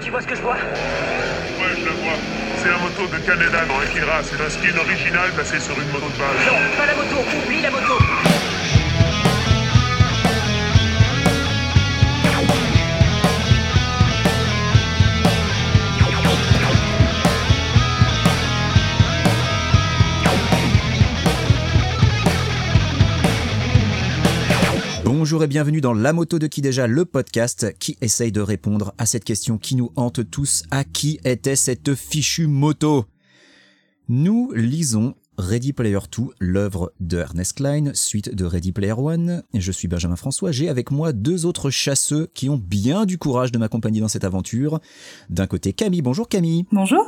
Tu vois ce que je vois? Ouais, je la vois. C'est la moto de Canada dans Akira. C'est un skin original placé sur une moto de base. Non, pas la moto, oublie la moto Bonjour et bienvenue dans La moto de qui déjà, le podcast qui essaye de répondre à cette question qui nous hante tous. À qui était cette fichue moto? Nous lisons Ready Player 2, l'œuvre de Ernest Klein, suite de Ready Player 1. Je suis Benjamin François, j'ai avec moi deux autres chasseux qui ont bien du courage de m'accompagner dans cette aventure. D'un côté Camille, bonjour Camille. Bonjour.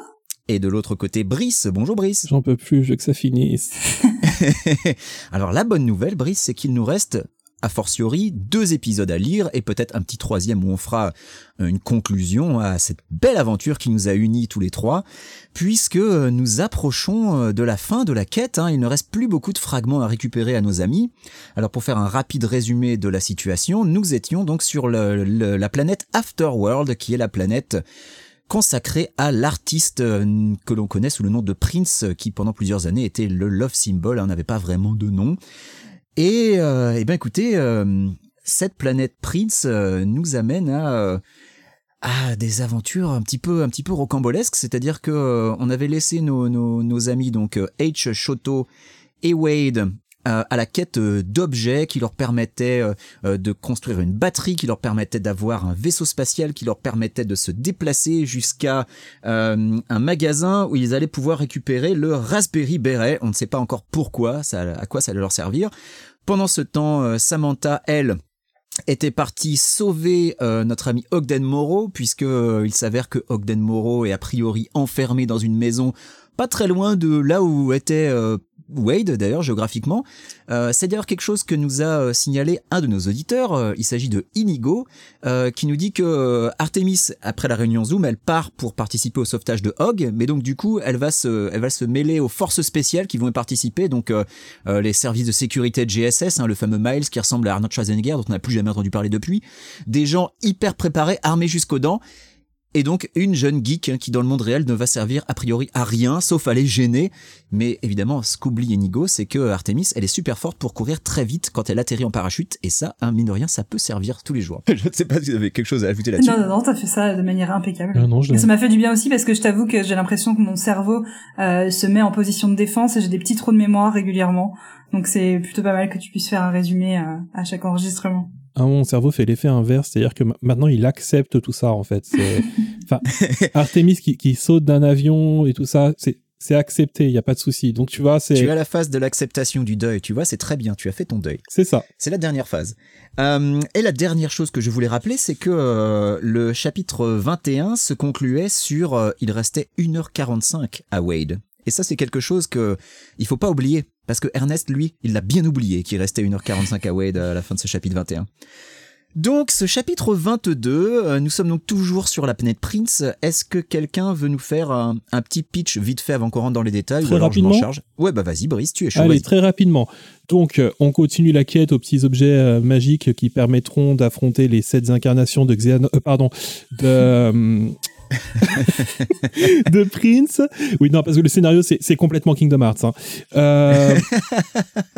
Et de l'autre côté Brice, bonjour Brice. J'en peux plus, je veux que ça finisse. Alors la bonne nouvelle Brice, c'est qu'il nous reste a fortiori deux épisodes à lire et peut-être un petit troisième où on fera une conclusion à cette belle aventure qui nous a unis tous les trois, puisque nous approchons de la fin de la quête. Hein. il ne reste plus beaucoup de fragments à récupérer à nos amis. Alors pour faire un rapide résumé de la situation, nous étions donc sur la planète Afterworld, qui est la planète consacrée à l'artiste que l'on connaît sous le nom de Prince, qui pendant plusieurs années était le love symbol, hein, n'avait pas vraiment de nom. Et, euh, eh ben écoutez, euh, cette planète Prince euh, nous amène à, à des aventures un petit peu, un petit peu rocambolesques. C'est-à-dire que on avait laissé nos amis donc H, Shoto et Wade à la quête d'objets qui leur permettaient de construire une batterie, qui leur permettait d'avoir un vaisseau spatial, qui leur permettait de se déplacer jusqu'à un magasin où ils allaient pouvoir récupérer le Raspberry Beret. On ne sait pas encore pourquoi, à quoi ça allait leur servir. Pendant ce temps, Samantha, elle, était partie sauver euh, notre ami Ogden Moreau, puisque euh, il s'avère que Ogden Moreau est a priori enfermé dans une maison pas très loin de là où était euh, Wade d'ailleurs géographiquement. Euh, c'est d'ailleurs quelque chose que nous a euh, signalé un de nos auditeurs. Euh, il s'agit de Inigo euh, qui nous dit que Artemis après la réunion Zoom, elle part pour participer au sauvetage de Hog, mais donc du coup elle va se, elle va se mêler aux forces spéciales qui vont y participer, donc les services de sécurité de GSS, hein, le fameux Miles qui ressemble à Arnold Schwarzenegger dont on n'a plus jamais entendu parler depuis, des gens hyper préparés, armés jusqu'aux dents et donc une jeune geek hein, qui dans le monde réel ne va servir a priori à rien sauf à les gêner. Mais évidemment, ce qu'oublie Enigo, c'est que Artemis, elle est super forte pour courir très vite quand elle atterrit en parachute et ça, un mine de rien, ça peut servir tous les jours. Je ne sais pas si vous avez quelque chose à ajouter là-dessus. Non, non, non, t'as fait ça de manière impeccable. Ah non, je Et ça m'a fait du bien aussi parce que je t'avoue que j'ai l'impression que mon cerveau euh, se met en position de défense et j'ai des petits trous de mémoire régulièrement. Donc c'est plutôt pas mal que tu puisses faire un résumé euh, à chaque enregistrement. Ah, mon cerveau fait l'effet inverse, c'est-à-dire que maintenant il accepte tout ça en fait. Enfin, Artemis qui, qui saute d'un avion et tout ça, c'est c'est accepté, il y a pas de souci. Donc tu vois, c'est Tu as la phase de l'acceptation du deuil, tu vois, c'est très bien, tu as fait ton deuil. c'est ça. C'est la dernière phase. Euh, et la dernière chose que je voulais rappeler, c'est que euh, le chapitre 21 se concluait sur euh, il restait 1h45 à Wade. Et ça, c'est quelque chose que il faut pas oublier. Parce que Ernest, lui, il l'a bien oublié qu'il restait 1h45 à Wade à la fin de ce chapitre 21. Donc, ce chapitre 22, euh, nous sommes donc toujours sur la planète Prince. Est-ce que quelqu'un veut nous faire un, un, petit pitch vite fait avant qu'on rentre dans les détails Très ou alors rapidement je m'en charge Ouais, bah vas-y, Brice, tu es chaud. Allez, très rapidement. Donc, euh, on continue la quête aux petits objets euh, magiques qui permettront d'affronter les sept incarnations de Xehanort, euh, pardon, de, de Prince. Oui, non, parce que le scénario, c'est complètement Kingdom Hearts. hein. Euh,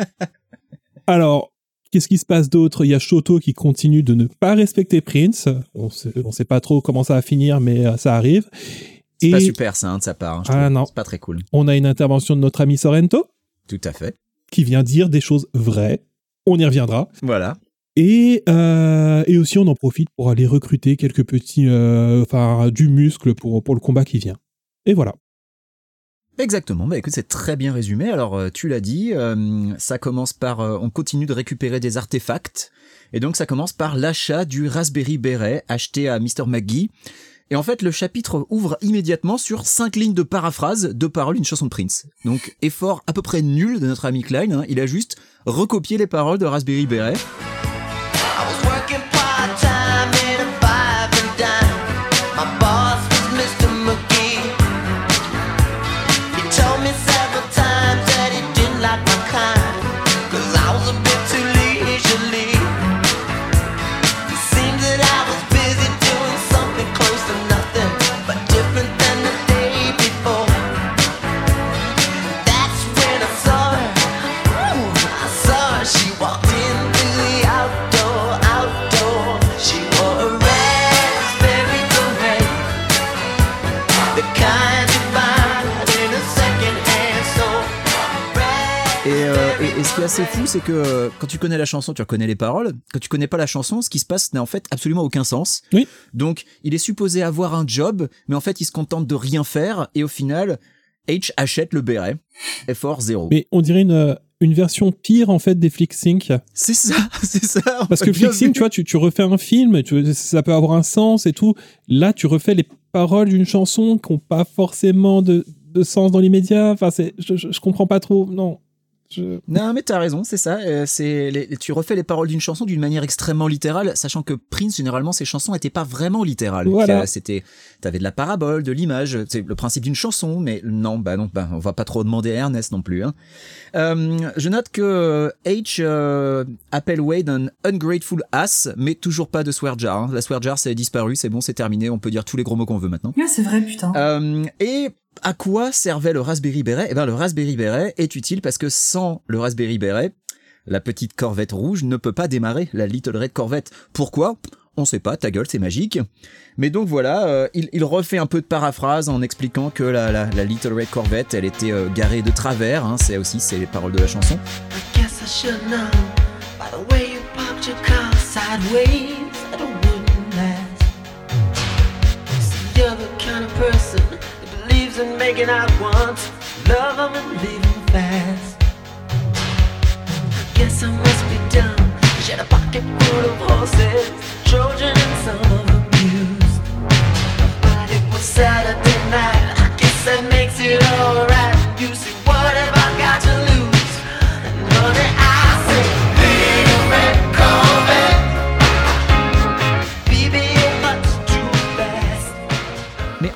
alors, qu'est-ce qui se passe d'autre? Il y a Shoto qui continue de ne pas respecter Prince. On sait, on sait pas trop comment ça va finir, mais euh, ça arrive. C'est pas super ça hein, de sa part. hein, Ah, non. C'est pas très cool. on a une intervention de notre ami Sorrento Tout à fait. qui vient dire des choses vraies. On y reviendra. Voilà. Et, euh, et aussi, on en profite pour aller recruter quelques petits, euh, enfin, du muscle pour, pour le combat qui vient. Et voilà. Exactement, bah écoute, c'est très bien résumé. Alors, euh, tu l'as dit, ça commence par, on continue de récupérer des artefacts, et donc ça commence par l'achat du Raspberry Beret acheté à Mr. McGee. Et en fait, le chapitre ouvre immédiatement sur cinq lignes de paraphrase, deux paroles, une chanson de Prince. Donc, effort à peu près nul de notre ami Klein, hein, il a juste recopié les paroles de Raspberry Beret. Assez fou, c'est que euh, quand tu connais la chanson, tu reconnais les paroles. Quand tu connais pas la chanson, ce qui se passe n'a en fait absolument aucun sens. Oui. Donc, il est supposé avoir un job, mais en fait, il se contente de rien faire, et au final, H achète le béret. Effort zéro. Mais on dirait une, euh, une version pire en fait des flick sync. C'est ça, c'est ça. Parce que flick sync, tu vois, tu, tu refais un film, tu, ça peut avoir un sens et tout. Là, tu refais les paroles d'une chanson qui n'ont pas forcément de, de sens dans l'immédiat. Enfin, c'est, je, je, je comprends pas trop. Non. Je... Non, mais t'as raison, c'est ça. euh, c'est les- tu refais les paroles d'une chanson d'une manière extrêmement littérale, sachant que Prince, généralement, ses chansons n'étaient pas vraiment littérales. Voilà. Que C'était, t'avais de la parabole, de l'image, c'est le principe d'une chanson, mais non, bah non, bah, on va pas trop demander à Ernest non plus. Hein. Euh, je note que H euh, appelle Wade un ungrateful ass, mais toujours pas de swear jar. hein. La swear jar, c'est disparu, c'est bon, c'est terminé, on peut dire tous les gros mots qu'on veut maintenant. Ah, c'est vrai, putain. Euh, et à quoi servait le Raspberry Beret? Eh ben, le Raspberry Beret est utile parce que sans le Raspberry Beret, la petite Corvette rouge ne peut pas démarrer la Little Red Corvette. Pourquoi? On sait pas, ta gueule, c'est magique. Mais donc voilà, euh, il, refait un peu de paraphrase en expliquant que la, Little Red Corvette, elle était euh, garée de travers. Hein, c'est aussi c'est les paroles de la chanson. and making out once. Love them and leave them fast. Guess I must be dumb. She had a pocket full of horses, Trojan and some of them used. But it was Saturday night. I guess that makes it alright.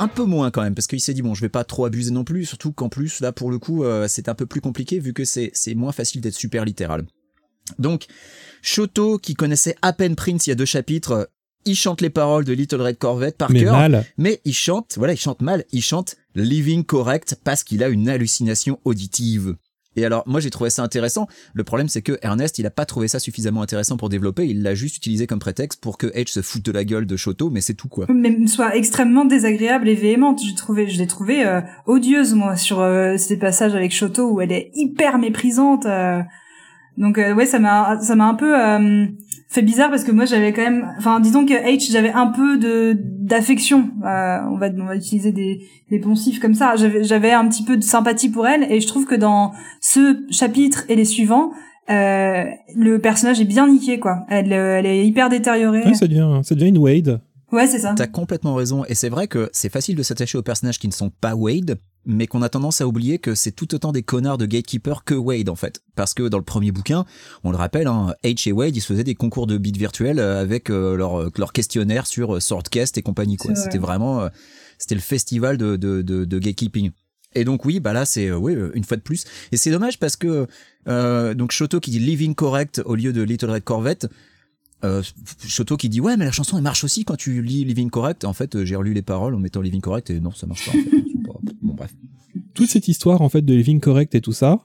Un peu moins quand même, parce qu'il s'est dit bon, je vais pas trop abuser non plus, surtout qu'en plus là pour le coup euh, c'est un peu plus compliqué vu que c'est moins facile d'être super littéral. Donc Shoto qui connaissait à peine Prince il y a deux chapitres, il chante les paroles de Little Red Corvette par cœur, mais il chante, voilà, il chante mal, il chante Living Correct parce qu'il a une hallucination auditive. Et alors, moi, j'ai trouvé ça intéressant. Le problème, c'est que Ernest, il a pas trouvé ça suffisamment intéressant pour développer. Il l'a juste utilisé comme prétexte pour que Edge se foute de la gueule de Shoto, mais c'est tout, quoi. mais soit extrêmement désagréable et véhémente. J'ai trouvé, je l'ai trouvé euh, odieuse moi sur euh, ces passages avec Shoto où elle est hyper méprisante. euh. Donc euh, ouais, ça m'a ça m'a un peu euh, fait bizarre parce que moi j'avais quand même, enfin disons que H j'avais un peu de d'affection. euh, on va on va utiliser des des poncifs comme ça. J'avais j'avais un petit peu de sympathie pour elle et je trouve que dans ce chapitre et les suivants. Euh, le personnage est bien niqué quoi. Elle, euh, elle est hyper détériorée. Ouais, ça, devient, ça devient une Wade. Ouais, c'est ça. T'as complètement raison, et c'est vrai que c'est facile de s'attacher aux personnages qui ne sont pas Wade, mais qu'on a tendance à oublier que c'est tout autant des connards de gatekeeper que Wade en fait. Parce que dans le premier bouquin, on le rappelle, hein, H et Wade, ils se faisaient des concours de beats virtuels euh, avec euh, leur, leur questionnaire sur euh, Swordcast et compagnie. quoi. Vrai. C'était vraiment, euh, c'était le festival de, de, de, de gatekeeping. Et donc oui, bah là c'est euh, oui euh, une fois de plus. Et c'est dommage parce que euh, donc Shoto qui dit Living Correct au lieu de Little Red Corvette. Euh, Shoto qui dit ouais mais la chanson elle marche aussi quand tu lis Living Correct. En fait euh, j'ai relu les paroles en mettant Living Correct et non ça marche pas. En fait. C'est pas- Bon bref. Toute cette histoire en fait de living correct et tout ça,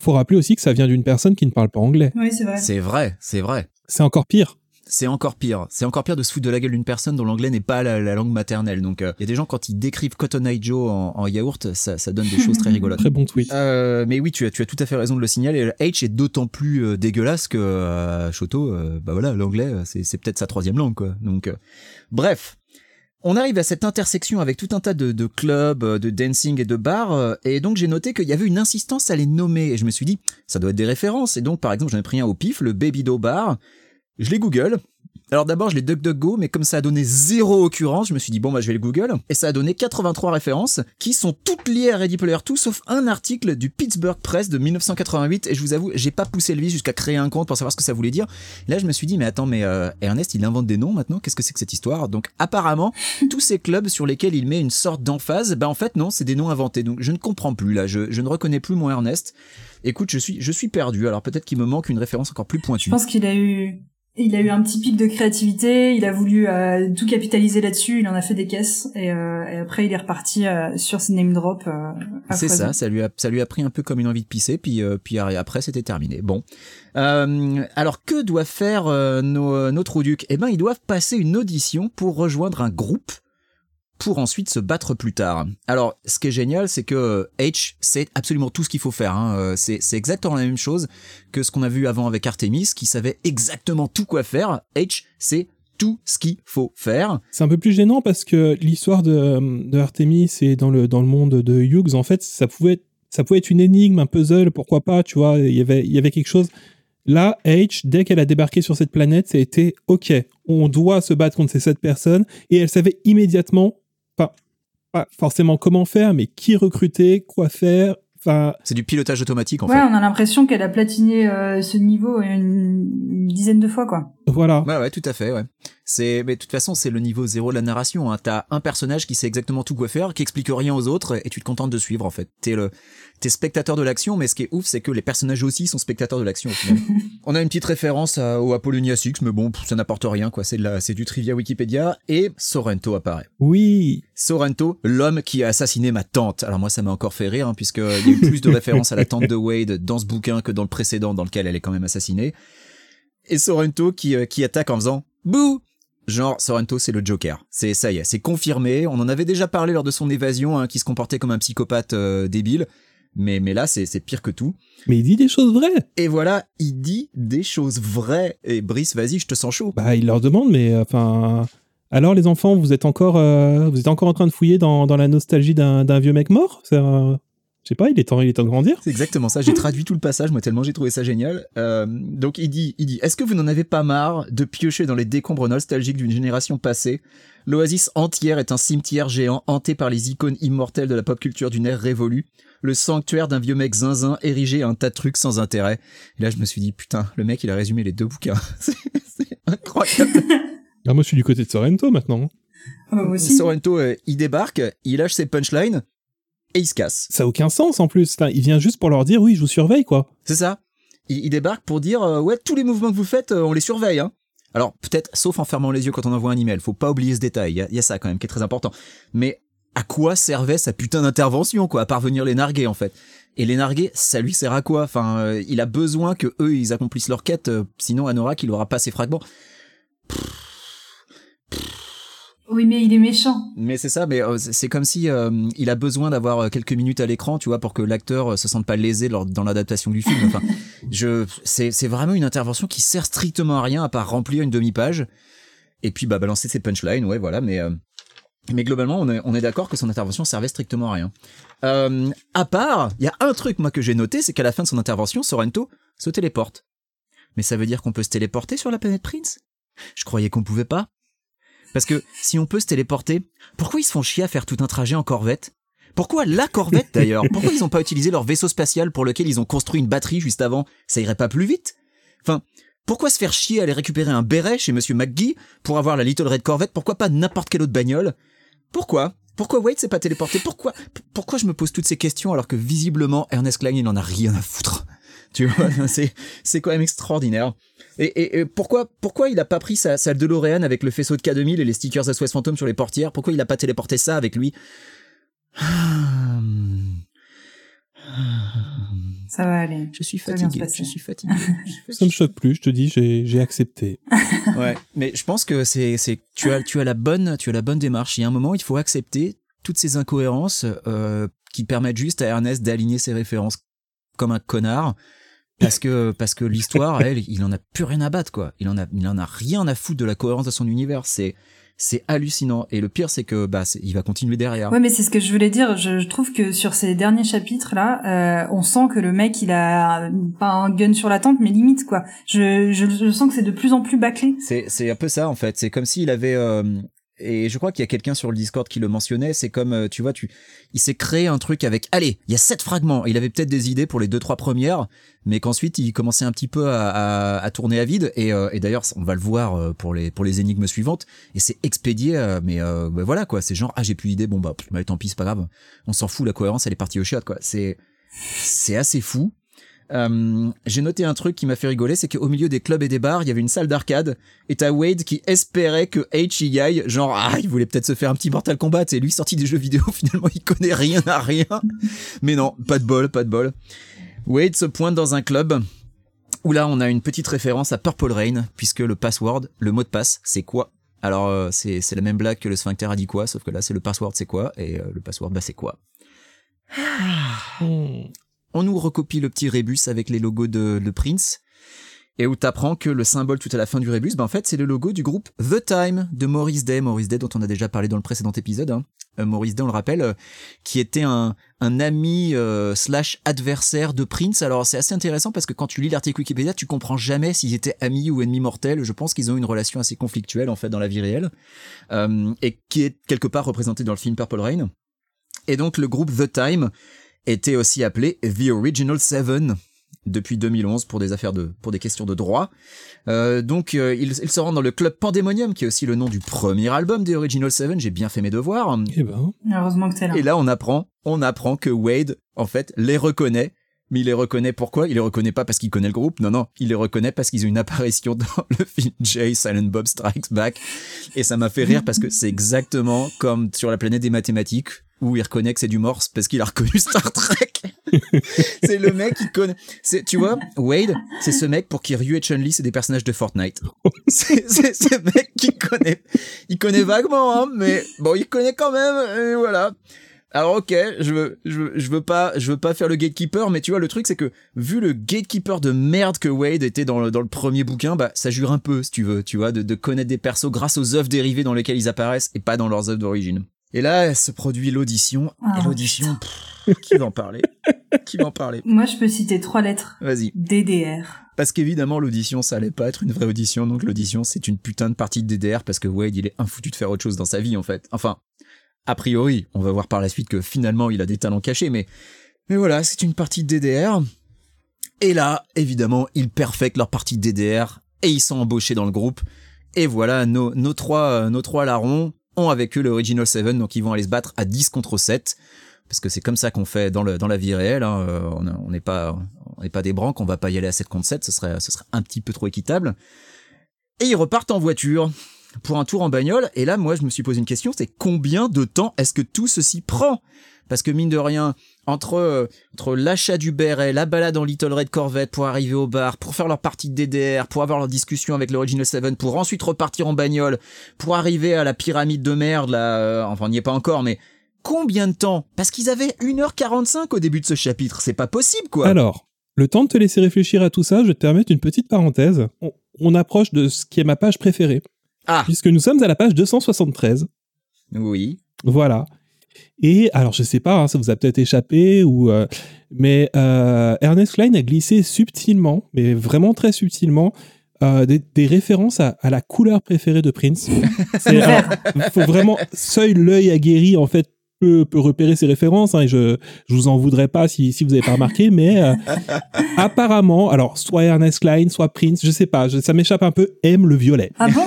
faut rappeler aussi que ça vient d'une personne qui ne parle pas anglais. Oui, c'est vrai. C'est vrai, c'est vrai. C'est encore pire. C'est encore pire. C'est encore pire de se foutre de la gueule d'une personne dont l'anglais n'est pas la, la langue maternelle. Donc il y a des gens quand ils décrivent Cotton Eye Joe en, en yaourt, ça, ça donne des choses très rigolotes. Très bon tweet. Euh, mais oui, tu as, tu as tout à fait raison de le signaler. H est d'autant plus euh, dégueulasse que euh, Shoto, euh, bah voilà, l'anglais, euh, c'est, c'est peut-être sa troisième langue, quoi. Donc, euh, bref. On arrive à cette intersection avec tout un tas de, clubs, euh, de dancing et de bars, euh, et donc j'ai noté qu'il y avait une insistance à les nommer, et je me suis dit, ça doit être des références, et donc par exemple j'en ai pris un au pif, le Baby Do Bar, je l'ai Google, alors d'abord je l'ai DuckDuckGo, mais comme ça a donné zéro occurrence, je me suis dit bon bah je vais le Google, et ça a donné 83 références, qui sont toutes liées à Ready Player 2, sauf un article du Pittsburgh Press de 1988, et je vous avoue, j'ai pas poussé le vis jusqu'à créer un compte pour savoir ce que ça voulait dire. Là je me suis dit mais attends mais euh, Ernest il invente des noms maintenant, qu'est-ce que c'est que cette histoire? Donc apparemment, tous ces clubs sur lesquels il met une sorte d'emphase, bah en fait non, c'est des noms inventés, donc je ne comprends plus là, je, je ne reconnais plus mon Ernest. Écoute, je suis, je suis perdu, alors peut-être qu'il me manque une référence encore plus pointue. Je pense qu'il a eu, il a eu un petit pic de créativité. Il a voulu euh, tout capitaliser là-dessus. Il en a fait des caisses et, euh, et après il est reparti euh, sur ses name drops. Euh, C'est ça, ça lui a, ça lui a pris un peu comme une envie de pisser, puis, euh, puis après c'était terminé. Bon, Euh, alors que doivent faire euh, nos, nos trous ducs Eh ben, ils doivent passer une audition pour rejoindre un groupe pour ensuite se battre plus tard. Alors, ce qui est génial, c'est que H sait absolument tout ce qu'il faut faire. hein. Euh, C'est exactement la même chose que ce qu'on a vu avant avec Artemis, qui savait exactement tout quoi faire. H sait tout ce qu'il faut faire. C'est un peu plus gênant parce que l'histoire de, de Artemis et dans le, dans le monde de Hughes, en fait, ça pouvait, être- ça pouvait être une énigme, un puzzle, pourquoi pas, tu vois, il y avait, il y avait quelque chose. Là, H, dès qu'elle a débarqué sur cette planète, ça a été OK, on doit se battre contre ces sept personnes et elle savait immédiatement, pas, pas forcément comment faire, mais qui recruter, quoi faire. Enfin, C'est du pilotage automatique en Ouais, fait. on a l'impression qu'elle a platiné euh, ce niveau une, une dizaine de fois, quoi. Voilà. Ouais, ouais, tout à fait, ouais. C'est, mais de toute façon, c'est le niveau zéro de la narration. Hein. T'as un personnage qui sait exactement tout quoi faire, qui explique rien aux autres, et tu te contentes de suivre, en fait. T'es le, t'es spectateur de l'action, mais ce qui est ouf, c'est que les personnages aussi sont spectateurs de l'action. On a une petite référence à- au Apollonia 6, mais bon, ça n'apporte rien, quoi. C'est de la, c'est du trivia Wikipédia, et Sorrento apparaît. Oui. Sorrento, l'homme qui a assassiné ma tante. Alors moi, ça m'a encore fait rire, hein, puisque il y a eu plus de références à la tante de Wade dans ce bouquin que dans le précédent, dans lequel elle est quand même assassinée. Et Sorrento qui, euh, qui attaque en faisant bouh. Genre Sorrento, c'est le Joker. C'est ça y est, c'est confirmé. On en avait déjà parlé lors de son évasion, hein, qui se comportait comme un psychopathe euh, débile. Mais mais là, c'est c'est pire que tout. Mais il dit des choses vraies. Et voilà, il dit des choses vraies. Et Brice, vas-y, je te sens chaud. Bah, il leur demande, mais euh, enfin. Alors, les enfants, vous êtes encore, euh, vous êtes encore en train de fouiller dans, dans la nostalgie d'un d'un vieux mec mort? C'est, euh, Je sais pas, il est temps, il est temps de grandir. C'est exactement ça. J'ai traduit tout le passage, moi tellement j'ai trouvé ça génial. Euh, donc il dit, il dit, est-ce que vous n'en avez pas marre de piocher dans les décombres nostalgiques d'une génération passée? L'oasis entière est un cimetière géant hanté par les icônes immortelles de la pop culture d'une ère révolue. Le sanctuaire d'un vieux mec zinzin érigé à un tas de trucs sans intérêt. Et là je me suis dit, putain, le mec il a résumé les deux bouquins. C'est incroyable. Ah, moi, je suis du côté de Sorrento maintenant. Ah bah, moi aussi. Sorrento, euh, il débarque, il lâche ses punchlines et il se casse. Ça a aucun sens en plus. Enfin, il vient juste pour leur dire, oui, je vous surveille, quoi. C'est ça. Il, il débarque pour dire euh, ouais tous les mouvements que vous faites, euh, on les surveille. Hein. Alors peut-être sauf en fermant les yeux quand on envoie un email. Faut pas oublier ce détail. Il y a, il y a ça quand même qui est très important. Mais à quoi servait sa putain d'intervention quoi À part venir les narguer en fait? Et les narguer, ça lui sert à quoi? Enfin, euh, il a besoin que eux ils accomplissent leur quête. sinon Anorak il aura pas ses fragments. Oui, mais il est méchant. Mais c'est ça, mais euh, c'est comme si euh, il a besoin d'avoir euh, quelques minutes à l'écran, tu vois, pour que l'acteur se sente pas lésé lors, dans l'adaptation du film. Enfin, je, c'est, c'est vraiment une intervention qui sert strictement à rien à part remplir une demi-page et puis bah balancer ses punchlines, ouais, voilà. Mais euh, mais globalement, on est, on est d'accord que son intervention servait strictement à rien. Euh, à part, il y a un truc moi que j'ai noté, c'est qu'à la fin de son intervention, Sorrento se téléporte. Mais ça veut dire qu'on peut se téléporter sur la planète Prince? Je croyais qu'on pouvait pas. Parce que si on peut se téléporter, pourquoi ils se font chier à faire tout un trajet en corvette? Pourquoi la corvette d'ailleurs? Pourquoi ils n'ont pas utilisé leur vaisseau spatial pour lequel ils ont construit une batterie juste avant? Ça irait pas plus vite? Enfin, pourquoi se faire chier à aller récupérer un béret chez Monsieur McGee pour avoir la Little Red Corvette? Pourquoi pas n'importe quelle autre bagnole? Pourquoi? Pourquoi Wade s'est pas téléporté? Pourquoi? Pourquoi je me pose toutes ces questions alors que visiblement Ernest Klein il a rien à foutre? Tu vois, c'est c'est quand même extraordinaire. Et, et, et pourquoi, pourquoi il a pas pris sa, sa DeLorean avec le faisceau de K2000 et les stickers SOS Phantom sur les portières? Pourquoi il a pas téléporté ça avec lui? Ça va aller. Je suis fatigué. Je suis fatigué. Ça me choque plus, je te dis, j'ai j'ai accepté. ouais, mais je pense que c'est, c'est, tu as, tu as la bonne, tu as la bonne démarche. Il y a un moment, il faut accepter toutes ces incohérences euh, qui permettent juste à Ernest d'aligner ses références comme un connard. Parce que, parce que l'histoire, elle, il en a plus rien à battre, quoi. Il en a, il en a rien à foutre de la cohérence de son univers. C'est, c'est hallucinant. Et le pire, c'est que, bah, il va continuer derrière. Ouais, mais c'est ce que je voulais dire. Je, je trouve que sur ces derniers chapitres là, euh, on sent que le mec, il a pas un gun sur la tempe, mais limite quoi. Je, je, je sens que c'est de plus en plus bâclé. C'est, c'est un peu ça en fait. C'est comme s'il avait euh, et je crois qu'il y a quelqu'un sur le Discord qui le mentionnait. C'est comme euh, tu vois, tu, il s'est créé un truc avec. Allez, il y a sept fragments. Il avait peut-être des idées pour les deux trois premières, mais qu'ensuite il commençait un petit peu à, à, à tourner à vide. Et, euh, et d'ailleurs, on va le voir euh, pour les pour les énigmes suivantes. Et c'est expédié, euh, mais euh, bah, voilà quoi. C'est genre ah j'ai plus d'idées. Bon bah, pff, bah, tant pis, c'est pas grave. On s'en fout. La cohérence, elle est partie au shot quoi. C'est c'est assez fou. Euh, j'ai noté un truc qui m'a fait rigoler, c'est qu'au milieu des clubs et des bars, il y avait une salle d'arcade, et t'as Wade qui espérait que H y aille, genre, ah, il voulait peut-être se faire un petit Mortal Kombat, et lui sorti des jeux vidéo, finalement, il connaît rien à rien. Mais non, pas de bol, pas de bol. Wade se pointe dans un club, où là, on a une petite référence à Purple Rain, puisque le password, le mot de passe, c'est quoi? Alors euh, c'est c'est la même blague que le sphincter a dit quoi, sauf que là c'est le password c'est quoi et euh, le password bah c'est quoi? On nous recopie le petit rébus avec les logos de, de Prince. Et où t'apprends que le symbole tout à la fin du rébus, ben en fait, c'est le logo du groupe The Time de Maurice Day. Maurice Day, dont on a déjà parlé dans le précédent épisode. Hein. Euh, Maurice Day, on le rappelle, euh, qui était un, ami euh, slash adversaire de Prince. Alors c'est assez intéressant parce que quand tu lis l'article Wikipédia, tu comprends jamais s'ils étaient amis ou ennemis mortels. Je pense qu'ils ont une relation assez conflictuelle en fait dans la vie réelle et qui est quelque part représentée dans le film Purple Rain. Et donc le groupe The Time était aussi appelé The Original Seven depuis 2011 pour des affaires de pour des questions de droit. Euh, donc euh, il, il se rend dans le club Pandemonium qui est aussi le nom du premier album des Original Seven. J'ai bien fait mes devoirs. Eh ben, Heureusement que t'es là. Et là on apprend on apprend que Wade en fait les reconnaît. Mais il les reconnaît pourquoi? Il les reconnaît pas parce qu'il connaît le groupe. Non, non, il les reconnaît parce qu'ils ont une apparition dans le film Jay Silent Bob Strikes Back. Et ça m'a fait rire parce que c'est exactement comme sur la planète des mathématiques où il reconnaît que c'est du morse parce qu'il a reconnu Star Trek. c'est le mec qui connaît. C'est, tu vois, Wade, c'est ce mec pour qui Ryu et Chun-Li c'est des personnages de Fortnite. c'est, ce mec qui connaît. Il connaît vaguement, hein, mais bon, il connaît quand même. Et voilà. Alors ok, je veux, je veux, je veux pas, je veux pas faire le gatekeeper, mais tu vois le truc c'est que vu le gatekeeper de merde que Wade était dans le, dans le premier bouquin, bah ça jure un peu si tu veux, tu vois, de, de connaître des persos grâce aux œuvres dérivées dans lesquelles ils apparaissent et pas dans leurs œuvres d'origine. Et là se produit l'audition, Ah, et l'audition, qui va en parler? Qui va en parler? Moi, je peux citer trois lettres. Vas-y. DDR. Parce qu'évidemment l'audition ça allait pas être une vraie audition, donc l'audition c'est une putain de partie de DDR parce que Wade il est infoutu de faire autre chose dans sa vie en fait. Enfin, a priori, on va voir par la suite que finalement il a des talents cachés, mais mais voilà, c'est une partie de DDR. Et là, évidemment, ils perfectent leur partie de DDR et ils sont embauchés dans le groupe. Et voilà, nos, nos trois euh, nos trois larrons ont avec eux le Original 7, donc ils vont aller se battre à 10 contre 7 parce que c'est comme ça qu'on fait dans le dans la vie réelle. hein. Euh, On n'est pas on pas des branques, on va pas y aller à 7 contre 7, ce serait ce serait un petit peu trop équitable. Et ils repartent en voiture pour un tour en bagnole. Et là, moi, je me suis posé une question, c'est combien de temps est-ce que tout ceci prend? Parce que mine de rien, entre euh, entre l'achat du béret, la balade en Little Red Corvette pour arriver au bar, pour faire leur partie de DDR, pour avoir leur discussion avec l'Original 7, pour ensuite repartir en bagnole, pour arriver à la pyramide de merde, là, euh, enfin, n'y est pas encore, mais combien de temps? Parce qu'ils avaient 1h45 au début de ce chapitre, c'est pas possible, quoi Alors, le temps de te laisser réfléchir à tout ça, je vais te permettre une petite parenthèse. On approche de ce qui est ma page préférée, Ah, puisque nous sommes à la page 273. oui. Voilà. Et alors, je sais pas, hein, ça vous a peut-être échappé, ou euh, mais euh, Ernest Klein a glissé subtilement, mais vraiment très subtilement, euh, des, des références à, à la couleur préférée de Prince. Alors, faut vraiment seul l'œil aguerri en fait peut, peut repérer ces références. hein, et je je vous en voudrais pas si si vous avez pas remarqué, mais euh, apparemment, alors soit Ernest Klein, soit Prince, je sais pas, je- ça m'échappe un peu, aime le violet. Ah bon?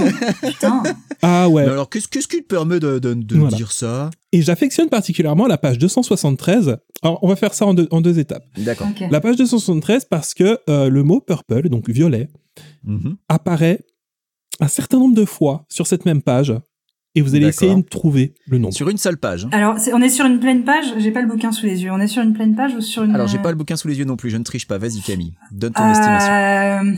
Putain. Ah ouais. Mais alors, qu'est-ce qu'est-ce qui te permet de, de, de Voilà. dire ça? Et j'affectionne particulièrement la page 273. Alors, on va faire ça en deux, en deux étapes. D'accord. La page 273 parce que euh, le mot purple, donc violet, Mhm. apparaît un certain nombre de fois sur cette même page. Et vous allez essayer de trouver le nombre. Sur une seule page. hein. Alors, on est sur une pleine page. J'ai pas le bouquin sous les yeux. On est sur une pleine page ou sur une. Alors, j'ai pas le bouquin sous les yeux non plus, je ne triche pas. Vas-y, Camille, donne ton estimation. Euh...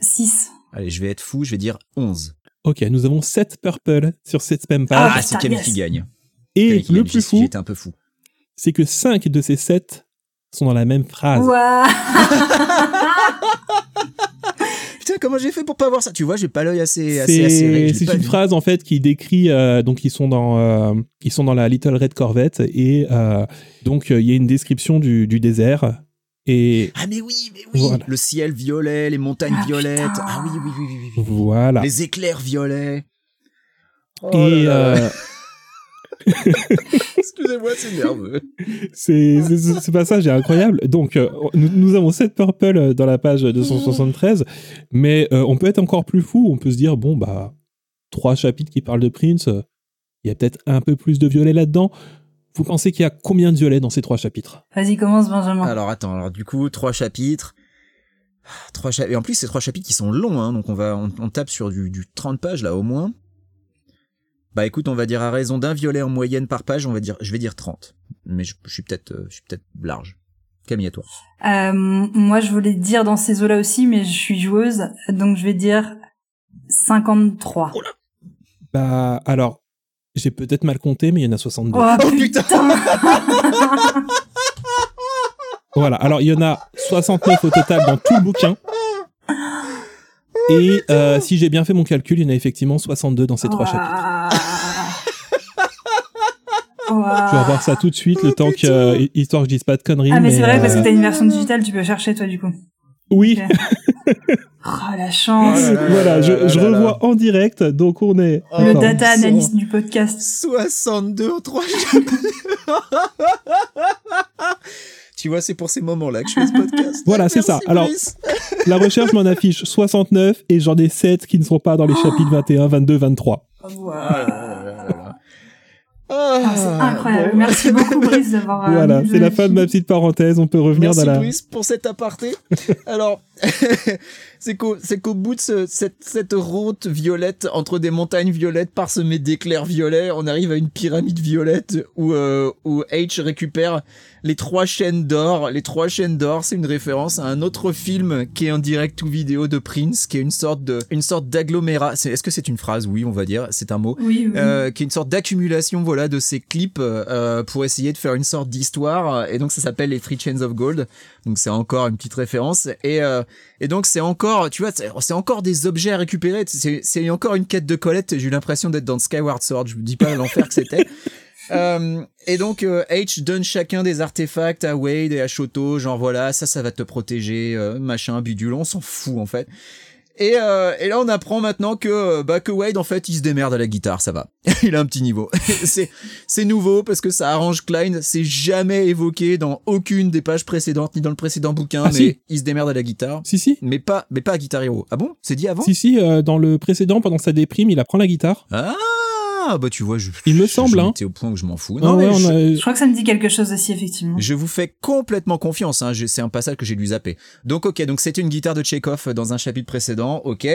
6. Allez, je vais être fou, je vais dire 11. Ok, nous avons 7 purple sur cette même page. Ah, c'est Camille yes. qui gagne. et Camille qui le gagne, plus fou, J'étais un peu fou. c'est que 5 de ces 7 sont dans la même phrase. Ouah. Putain, comment j'ai fait pour pas voir ça? Tu vois, j'ai pas l'œil assez. C'est une vu. phrase en fait qui décrit euh, donc ils sont dans euh, ils sont dans la Little Red Corvette et euh, donc euh, il y a une description du, du désert et Ah, mais oui, mais oui. Voilà. Le ciel violet, les montagnes Ah, violettes. putain. Ah oui, oui, oui, oui, oui. voilà Les éclairs violets. Oh et là là. Excusez-moi, c'est nerveux. c'est c'est- ce passage est incroyable donc euh, nous, nous avons 7 purple dans la page 273 mais euh, on peut être encore plus fou on peut se dire bon bah trois chapitres qui parlent de Prince euh, il y a peut-être un peu plus de violet là-dedans vous pensez qu'il y a combien de violets dans ces trois chapitres? Vas-y, commence, Benjamin. Alors attends, alors du coup, trois chapitres. Trois cha- Et en plus, c'est trois chapitres qui sont longs, hein, donc on va, on, on tape sur du, du 30 pages là au moins. Bah écoute, on va dire à raison d'un violet en moyenne par page, on va dire, je vais dire 30. Mais je, je suis peut-être, euh, je suis peut-être large. Camille, à toi. Euh, moi, je voulais dire dans ces eaux-là aussi, mais je suis joueuse, donc je vais dire 53. Bah, alors, j'ai peut-être mal compté, mais il y en a 62. Oh, Oh, putain. Voilà, alors il y en a 69 au total dans tout le bouquin. Et euh, si j'ai bien fait mon calcul, il y en a effectivement 62 dans ces trois chapitres. Je vais revoir ça tout de suite, le temps que, euh, histoire que je dise pas de conneries. Ah mais c'est vrai parce que euh, t'as une version digitale, tu peux chercher toi du coup. Oui, Oh la chance. Oh là là. voilà, je, là je là là. revois en direct, donc on est... Oh, Le data analyst du podcast. 62 en 3 chapitres. tu vois, c'est pour ces moments-là que je fais ce podcast. Voilà, c'est Merci, ça. Alors. La recherche m'en affiche 69 et j'en ai 7 qui ne sont pas dans les chapitres 21, 22, 23. Ah là là là là là. Ah, Ah, c'est incroyable. Merci beaucoup Brice d'avoir. euh, Voilà, c'est la fin de ma petite parenthèse, on peut revenir Merci dans la... Brice pour cet aparté. Alors, c'est qu'au c'est qu'au bout de ce- cette, cette route violette entre des montagnes violettes parsemées d'éclairs violets, on arrive à une pyramide violette où, euh, où H récupère les trois chaînes d'or. Les trois chaînes d'or, c'est une référence à un autre film qui est en direct ou vidéo de Prince, qui est une sorte de une sorte d'agglomérat. c'est- Est-ce que c'est une phrase? Oui, on va dire. C'est un mot. Oui, oui. Euh, qui est une sorte d'accumulation voilà de ces clips euh, pour essayer de faire une sorte d'histoire et donc ça s'appelle les Three Chains of Gold donc c'est encore une petite référence et euh, et donc c'est encore tu vois c'est encore des objets à récupérer. C'est c'est encore une quête de Colette j'ai eu l'impression d'être dans Skyward Sword. Je me dis pas l'enfer que c'était. Euh, et donc euh, H donne chacun des artefacts à Wade et à Shoto, genre voilà, ça ça va te protéger, euh, machin, bidule, on s'en fout en fait. Et, euh, et là on apprend maintenant que euh, bah que Wade en fait il se démerde à la guitare, ça va. il a un petit niveau. c'est c'est nouveau parce que ça arrange Klein, c'est jamais évoqué dans aucune des pages précédentes ni dans le précédent bouquin, Ah, mais si. il se démerde à la guitare. Si, si. Mais pas, mais pas à Guitar Hero. Ah bon? C'est dit avant? Si, si, euh, dans le précédent, pendant sa déprime, il apprend la guitare. Ah bah tu vois, je, Il me je- semble, hein. au point que je m'en fous. Ah Non mais ouais, on je- a- Je crois que ça me dit quelque chose aussi effectivement. Je vous fais complètement confiance, hein. je- c'est un passage que j'ai dû zapper. Donc ok, donc c'était une guitare de Chekhov dans un chapitre précédent, ok.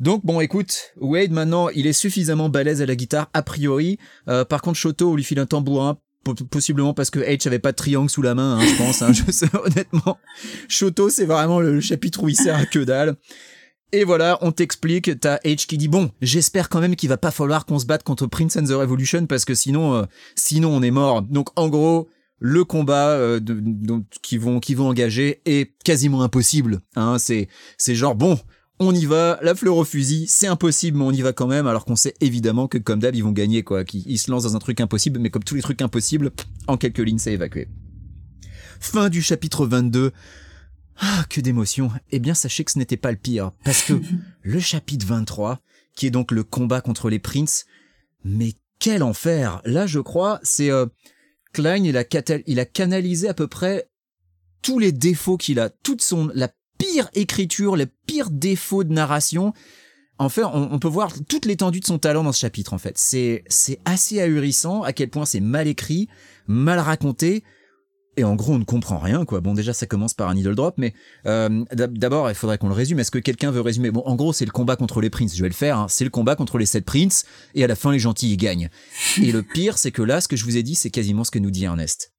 Donc bon, écoute, Wade maintenant, il est suffisamment balèze à la guitare a priori. Euh, par contre, Shoto, on lui file un tambourin, po- possiblement parce que H avait pas de triangle sous la main, hein, je pense. Hein, je sais, honnêtement, Shoto, c'est vraiment le, le chapitre où il sert à que dalle. Et voilà, on t'explique, t'as H qui dit bon, j'espère quand même qu'il va pas falloir qu'on se batte contre Prince and the Revolution parce que sinon, euh, sinon on est mort. Donc en gros, le combat euh, de, qui vont qui vont engager est quasiment impossible. Hein, c'est c'est genre bon, on y va, la fleur au fusil, c'est impossible, mais on y va quand même, alors qu'on sait évidemment que comme d'hab ils vont gagner quoi, qu'ils ils se lancent dans un truc impossible, mais comme tous les trucs impossibles, en quelques lignes c'est évacué. Fin du chapitre 22. Ah, que d'émotion. Eh bien, sachez que ce n'était pas le pire, parce que le chapitre 23, qui est donc le combat contre les princes, mais quel enfer Là, je crois, c'est euh, Klein, il a, il a canalisé à peu près tous les défauts qu'il a, toute son la pire écriture, les pires défauts de narration. En fait, on, on peut voir toute l'étendue de son talent dans ce chapitre. En fait, c'est c'est assez ahurissant à quel point c'est mal écrit, mal raconté. Et en gros, on ne comprend rien, quoi. Bon, déjà, ça commence par un needle drop, mais euh, d'ab- d'abord, il faudrait qu'on le résume. Est-ce que quelqu'un veut résumer? Bon, en gros, c'est le combat contre les princes. Je vais le faire. hein. C'est le combat contre les sept princes, et à la fin, les gentils ils gagnent. Et le pire, c'est que là, ce que je vous ai dit, c'est quasiment ce que nous dit Ernest.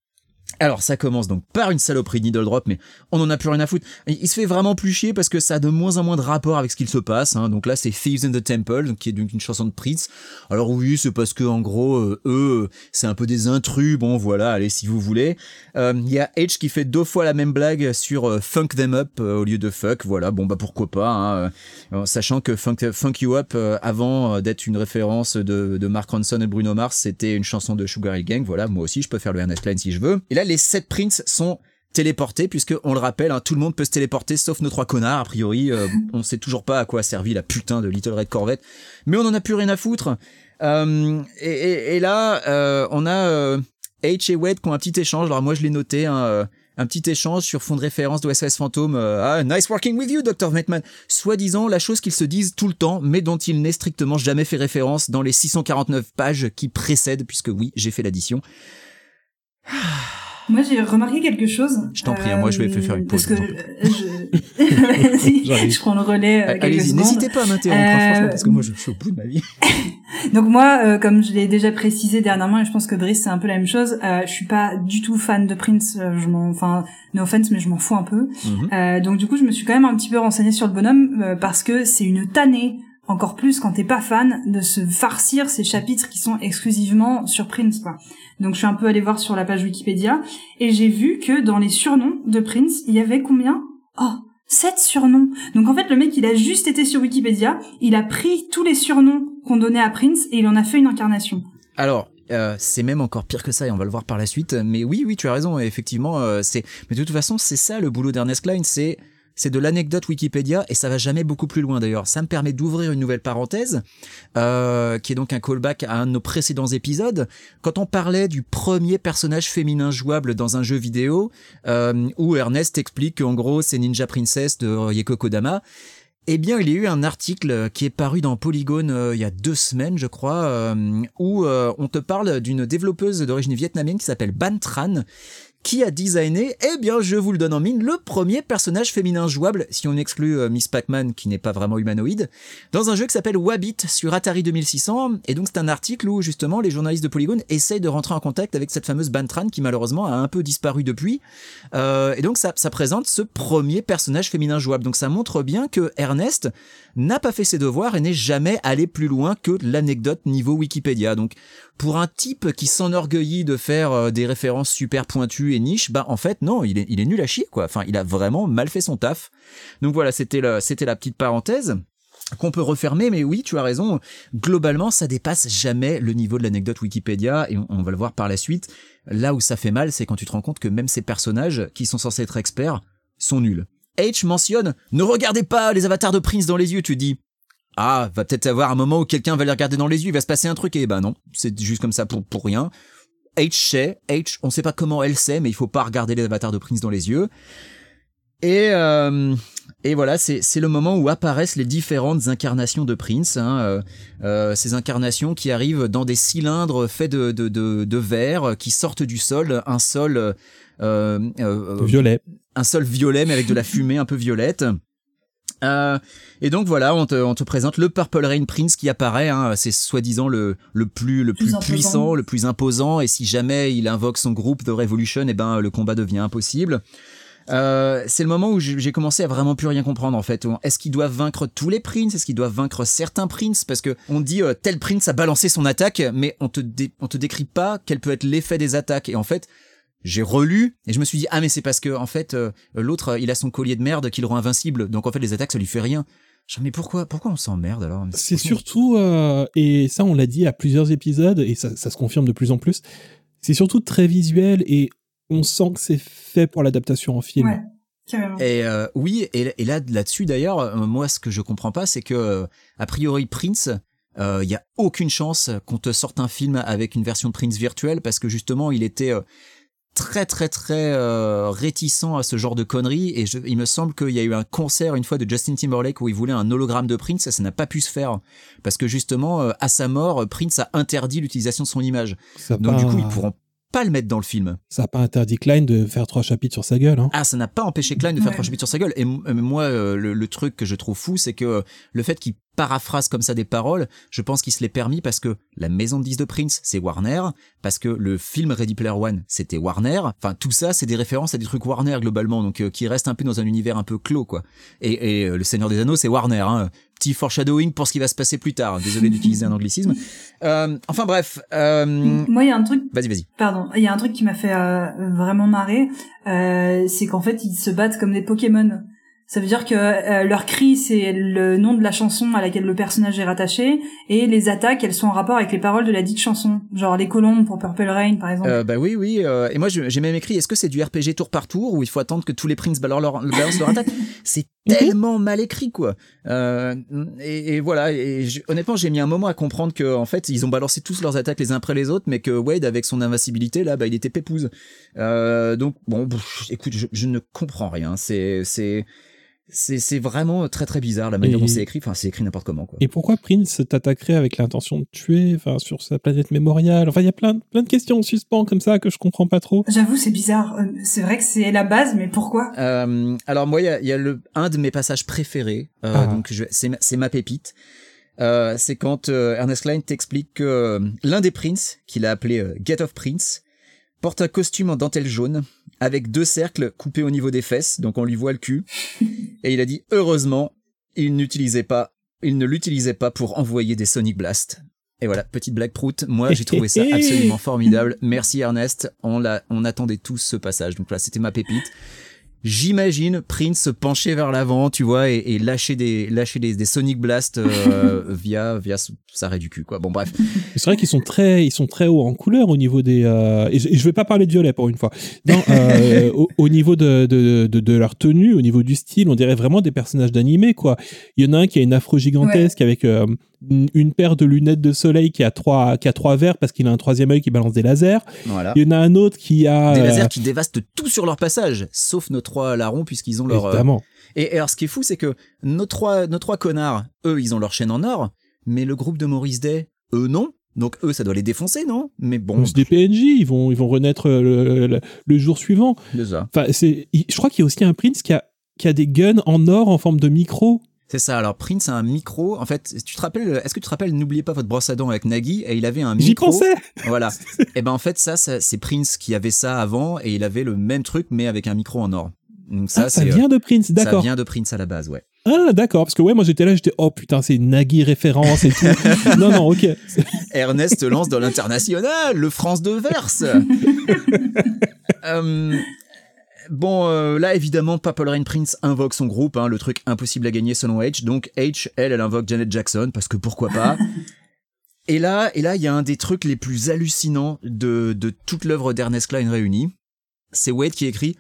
Alors ça commence donc par une saloperie needle drop, mais on en a plus rien à foutre. Il se fait vraiment plus chier parce que ça a de moins en moins de rapport avec ce qu'il se passe. hein. Donc là c'est Thieves in the Temple, donc qui est donc une chanson de Prince. Alors oui, c'est parce que en gros euh, eux, c'est un peu des intrus. Bon voilà, allez si vous voulez. Euh, Il y a Edge qui fait deux fois la même blague sur euh, Funk Them Up euh, au lieu de Fuck. Voilà, bon bah pourquoi pas. Hein, euh, sachant que Funk, You Up euh, avant euh, d'être une référence de, Mark Ronson et Bruno Mars, c'était une chanson de Sugar Hill Gang. Voilà, moi aussi je peux faire le Ernest Klein si je veux. Les sept princes sont téléportés puisque on le rappelle hein, tout le monde peut se téléporter sauf nos trois connards a priori euh, on sait toujours pas à quoi a servi la putain de Little Red Corvette mais on en a plus rien à foutre. Euh, et, là euh, on a euh, H et Wade qui ont un petit échange. Alors moi je l'ai noté hein, un petit échange sur fond de référence de SOS Fantôme ah nice working with you Dr. Vetman soi-disant la chose qu'ils se disent tout le temps mais dont il n'est strictement jamais fait référence dans les 649 pages qui précèdent puisque oui j'ai fait l'addition Moi, j'ai remarqué quelque chose. Je t'en prie, hein, moi, je vais faire une pause, Parce que j'en je... Je prends le relais. euh, quelques allez-y n'hésitez pas à m'interrompre Euh, franchement parce que moi je suis au bout de ma vie Donc moi, euh, comme je l'ai déjà précisé dernièrement, et je pense que Brice c'est un peu la même chose, euh, je suis pas du tout fan de Prince. euh, je m'en, enfin, no offense, mais je m'en fous un peu. Mhm. Euh, donc du coup, je me suis quand même un petit peu renseignée sur le bonhomme euh, parce que c'est une tannée encore plus quand t'es pas fan, de se farcir ces chapitres qui sont exclusivement sur Prince, quoi. Donc je suis un peu allée voir sur la page Wikipédia et j'ai vu que dans les surnoms de Prince, il y avait combien? Oh, sept surnoms. Donc en fait, le mec, il a juste été sur Wikipédia, il a pris tous les surnoms qu'on donnait à Prince et il en a fait une incarnation. Alors, euh, c'est même encore pire que ça et on va le voir par la suite. Mais oui, oui, tu as raison. Effectivement, euh, c'est. Mais de toute façon, c'est ça le boulot d'Ernest Klein, c'est c'est de l'anecdote Wikipédia et ça va jamais beaucoup plus loin d'ailleurs. Ça me permet d'ouvrir une nouvelle parenthèse, euh, qui est donc un callback à un de nos précédents épisodes. Quand on parlait du premier personnage féminin jouable dans un jeu vidéo, euh, où Ernest explique qu'en gros c'est Ninja Princess de Yeko Kodama, eh bien, il y a eu un article qui est paru dans Polygon euh, il y a deux semaines, je crois, euh, où on te parle d'une développeuse d'origine vietnamienne qui s'appelle Ban Tran, qui a designé, eh bien, je vous le donne en mine, le premier personnage féminin jouable, si on exclut euh, Miss Pac-Man, qui n'est pas vraiment humanoïde, dans un jeu qui s'appelle Wabbit sur Atari 2600. Et donc, c'est un article où, justement, les journalistes de Polygon essayent de rentrer en contact avec cette fameuse Bantran, qui malheureusement a un peu disparu depuis. Euh, et donc, ça, ça présente ce premier personnage féminin jouable. Donc, ça montre bien que Ernest n'a pas fait ses devoirs et n'est jamais allé plus loin que l'anecdote niveau Wikipédia. Donc, pour un type qui s'enorgueillit de faire euh, des références super pointues et niches, bah en fait non, il est, nul à chier quoi. Enfin, il a vraiment mal fait son taf. Donc voilà, c'était la, c'était la petite parenthèse qu'on peut refermer, mais oui, tu as raison. Globalement, ça dépasse jamais le niveau de l'anecdote Wikipédia, et on, on va le voir par la suite. Là où ça fait mal, c'est quand tu te rends compte que même ces personnages, qui sont censés être experts, sont nuls. H mentionne Ne regardez pas les avatars de Prince dans les yeux, tu dis. Ah, va peut-être avoir un moment où quelqu'un va les regarder dans les yeux, il va se passer un truc, et ben non, c'est juste comme ça pour, pour rien. H sait, H, on sait pas comment elle sait, mais il faut pas regarder les avatars de Prince dans les yeux. Et, euh, et voilà, c'est le moment où apparaissent les différentes incarnations de Prince. Hein, euh, euh, ces incarnations qui arrivent dans des cylindres faits de, de, de, de verre, qui sortent du sol, un sol Violet. un sol violet mais avec de la fumée un peu violette. Euh, et donc voilà, on te, on te présente le Purple Rain Prince qui apparaît. Hein, c'est soi-disant le, le plus le Plus puissant, le plus imposant. Et si jamais il invoque son groupe de Revolution, et ben le combat devient impossible. Euh, c'est le moment où j'ai j'ai commencé à vraiment plus rien comprendre en fait. Est-ce qu'ils doivent vaincre tous les princes? Est-ce qu'ils doivent vaincre certains princes? Parce que on dit euh, tel prince a balancé son attaque, mais on te dé- on te décrit pas quel peut être l'effet des attaques. Et en fait, j'ai relu et je me suis dit ah mais c'est parce que en fait euh, l'autre euh, il a son collier de merde qui le rend invincible. Donc en fait les attaques ça lui fait rien. Je dis, mais pourquoi pourquoi on s'emmerde alors? C'est surtout, euh, et ça on l'a dit à plusieurs épisodes, et ça, ça se confirme de plus en plus, c'est surtout très visuel et on sent que c'est fait pour l'adaptation en film. Ouais, carrément. Et euh, oui, et, et là là-dessus d'ailleurs, euh, moi ce que je comprends pas, c'est que euh, a priori Prince, il y a aucune chance qu'on te sorte un film avec une version de Prince virtuelle parce que justement il était euh, très très très euh, réticent à ce genre de conneries. Et je, il me semble qu'il y a eu un concert une fois de Justin Timberlake où il voulait un hologramme de Prince et ça n'a pas pu se faire. Parce que justement euh, à sa mort Prince a interdit l'utilisation de son image. Ça donc du coup ils pourront pas le mettre dans le film ça a pas interdit Klein de faire trois chapitres sur sa gueule. Hein. ah, ça n'a pas empêché Klein de faire Ouais. trois chapitres sur sa gueule. Et euh, moi, euh, le, le truc que je trouve fou, c'est que euh, le fait qu'il paraphrase comme ça des paroles, je pense qu'il se l'est permis parce que la maison de 10 de Prince, c'est Warner, parce que le film Ready Player One, c'était Warner. Enfin, tout ça, c'est des références à des trucs Warner globalement, donc euh, qui restent un peu dans un univers un peu clos, quoi. Et, et euh, le Seigneur des Anneaux, c'est Warner. Hein. Petit foreshadowing pour ce qui va se passer plus tard. Désolé d'utiliser un anglicisme. Euh, enfin bref, euh, Moi, il y a un truc vas-y, vas-y. Pardon, il y a un truc qui m'a fait euh, vraiment marrer, c'est qu'en fait ils se battent comme des Pokémon. Ça veut dire que leur cri c'est le nom de la chanson à laquelle le personnage est rattaché et les attaques elles sont en rapport avec les paroles de la dite chanson, genre les colombes pour Purple Rain par exemple. Bah oui, oui. et moi, j'ai même écrit, est-ce que c'est du RPG tour par tour où il faut attendre que tous les princes balancent leur, balancent leur attaque? C'est tellement mal écrit, quoi. Euh, et, et voilà. Et honnêtement, j'ai mis un moment à comprendre que, en fait, ils ont balancé tous leurs attaques les uns après les autres, mais que Wade, avec son invincibilité, là, bah, il était pépouze. Euh, donc, bon, pff, écoute, je, je ne comprends rien. C'est, c'est, c'est, c'est vraiment très très bizarre la manière Et- dont c'est écrit. Enfin, c'est écrit n'importe comment, quoi. Et pourquoi Prince t'attaquerait avec l'intention de tuer, enfin sur sa planète mémoriale? Enfin, il y a plein, plein de questions en suspens comme ça que je comprends pas trop. J'avoue c'est bizarre, Euh, c'est vrai que c'est la base mais pourquoi? Euh, alors moi, il y a, il y a le un de mes passages préférés. Euh, Ah. Donc je- c'est ma- c'est ma pépite. Euh, c'est quand euh, Ernest Klein t'explique que euh, l'un des princes, qu'il a appelé euh, Get of Prince, porte un costume en dentelle jaune avec deux cercles coupés au niveau des fesses, donc on lui voit le cul. Et il a dit heureusement, il n'utilisait pas il ne l'utilisait pas pour envoyer des Sonic Blast. Et voilà, petite blague prout. Moi, j'ai trouvé ça absolument formidable. Merci Ernest. On l'a, on attendait tous ce passage. Donc là, c'était ma pépite. J'imagine Prince se pencher vers l'avant, tu vois, et, et lâcher des lâcher des, des Sonic Blast euh, via via sa raie du cul, quoi. Bon, bref. C'est vrai qu'ils sont très, ils sont très hauts en couleur au niveau des. euh, et, je, et je vais pas parler de violet pour une fois. Non, euh, au, au niveau de, de, de, de leur tenue, au niveau du style, on dirait vraiment des personnages d'animé, quoi. Il y en a un qui a une afro gigantesque avec euh, une, une paire de lunettes de soleil qui a trois, qui a trois verres parce qu'il a un troisième œil qui balance des lasers. Voilà. Il y en a un autre qui a. Des euh, lasers qui dévastent tout sur leur passage, sauf nos trois larrons puisqu'ils ont leur. euh, Évidemment. Et, et alors, ce qui est fou, c'est que nos trois, nos trois connards, eux, ils ont leur chaîne en or, mais le groupe de Maurice Day, eux, non. Donc, eux, ça doit les défoncer, non? Mais bon, C'est des PNJ, ils vont, ils vont renaître euh, le, le, le jour suivant. ça. Enfin, c'est, je crois qu'il y a aussi un Prince qui a, qui a des guns en or en forme de micro. C'est ça. Alors, Prince a un micro. En fait, tu te rappelles, est-ce que tu te rappelles, n'oubliez pas votre brosse à dents avec Nagui, et il avait un J'y micro. pensais. Voilà. et ben, en fait, ça, ça c'est Prince qui avait ça avant, et il avait le même truc, mais avec un micro en or. Ça, ah, ça vient de Prince, Ça d'accord. vient de Prince à la base, ouais. Ah, d'accord. Parce que ouais, moi j'étais là, j'étais, oh putain, c'est Nagui référence et tout. non, non, ok. Ernest lance dans l'international, le France de verse. Euh, bon, euh, là évidemment, Purple Rain Prince invoque son groupe, hein, le truc impossible à gagner selon H. Donc H, elle, elle invoque Janet Jackson parce que pourquoi pas. Et là, et là, il y a un des trucs les plus hallucinants de, de toute l'œuvre d'Ernest Klein réunie. C'est Wade qui écrit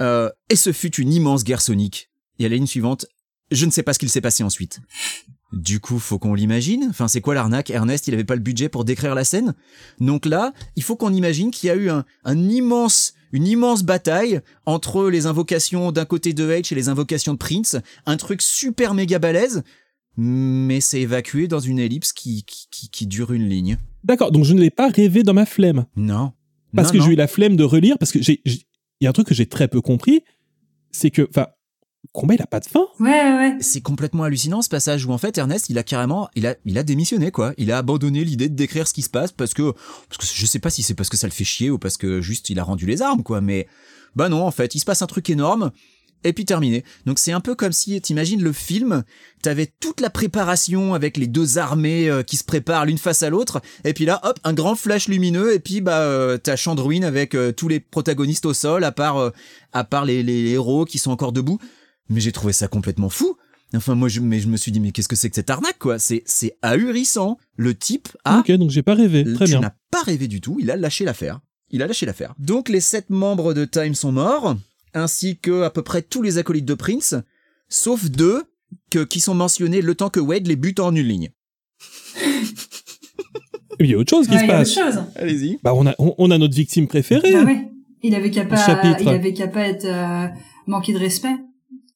euh, Et ce fut une immense guerre sonique. Et à la ligne suivante, je ne sais pas ce qu'il s'est passé ensuite. Du coup, faut qu'on l'imagine. Enfin, c'est quoi l'arnaque? Ernest, il avait pas le budget pour décrire la scène? Donc là, il faut qu'on imagine qu'il y a eu un, un immense, une immense bataille entre les invocations d'un côté de H et les invocations de Prince. Un truc super méga balèze. Mais c'est évacué dans une ellipse qui, qui, qui, qui dure une ligne. D'accord. Donc je ne l'ai pas rêvé dans ma flemme. Non. Parce Non, que j'ai eu la flemme de relire, parce que j'ai, j'ai- il y a un truc que j'ai très peu compris, c'est que, enfin, le combat il a pas de fin. Ouais, ouais. c'est complètement hallucinant ce passage où en fait Ernest il a carrément il a il a démissionné quoi il a abandonné l'idée de décrire ce qui se passe parce que parce que je sais pas si c'est parce que ça le fait chier ou parce que juste il a rendu les armes quoi mais bah non en fait il se passe un truc énorme et puis terminé donc c'est un peu comme si t'imagines le film t'avais toute la préparation avec les deux armées euh, qui se préparent l'une face à l'autre et puis là hop un grand flash lumineux et puis bah euh, t'as Chandruin avec euh, tous les protagonistes au sol à part euh, à part les, les héros qui sont encore debout mais j'ai trouvé ça complètement fou. Enfin, moi, je, mais je me suis dit, mais qu'est-ce que c'est que cette arnaque, quoi? C'est, c'est ahurissant. Le type a, Ok, donc j'ai pas rêvé. Très tu bien. n'as pas rêvé du tout. Il a lâché l'affaire. Il a lâché l'affaire. Donc, les sept membres de Time sont morts, ainsi que à peu près tous les acolytes de Prince, sauf deux que, qui sont mentionnés le temps que Wade les bute en une ligne. Il y a autre chose qui Ouais, se il y a passe. autre chose. Allez-y. Bah, on a, on, on a notre victime préférée. Bah ouais. Il avait qu'à pas, Chapitre. il avait qu'à pas être euh, manqué de respect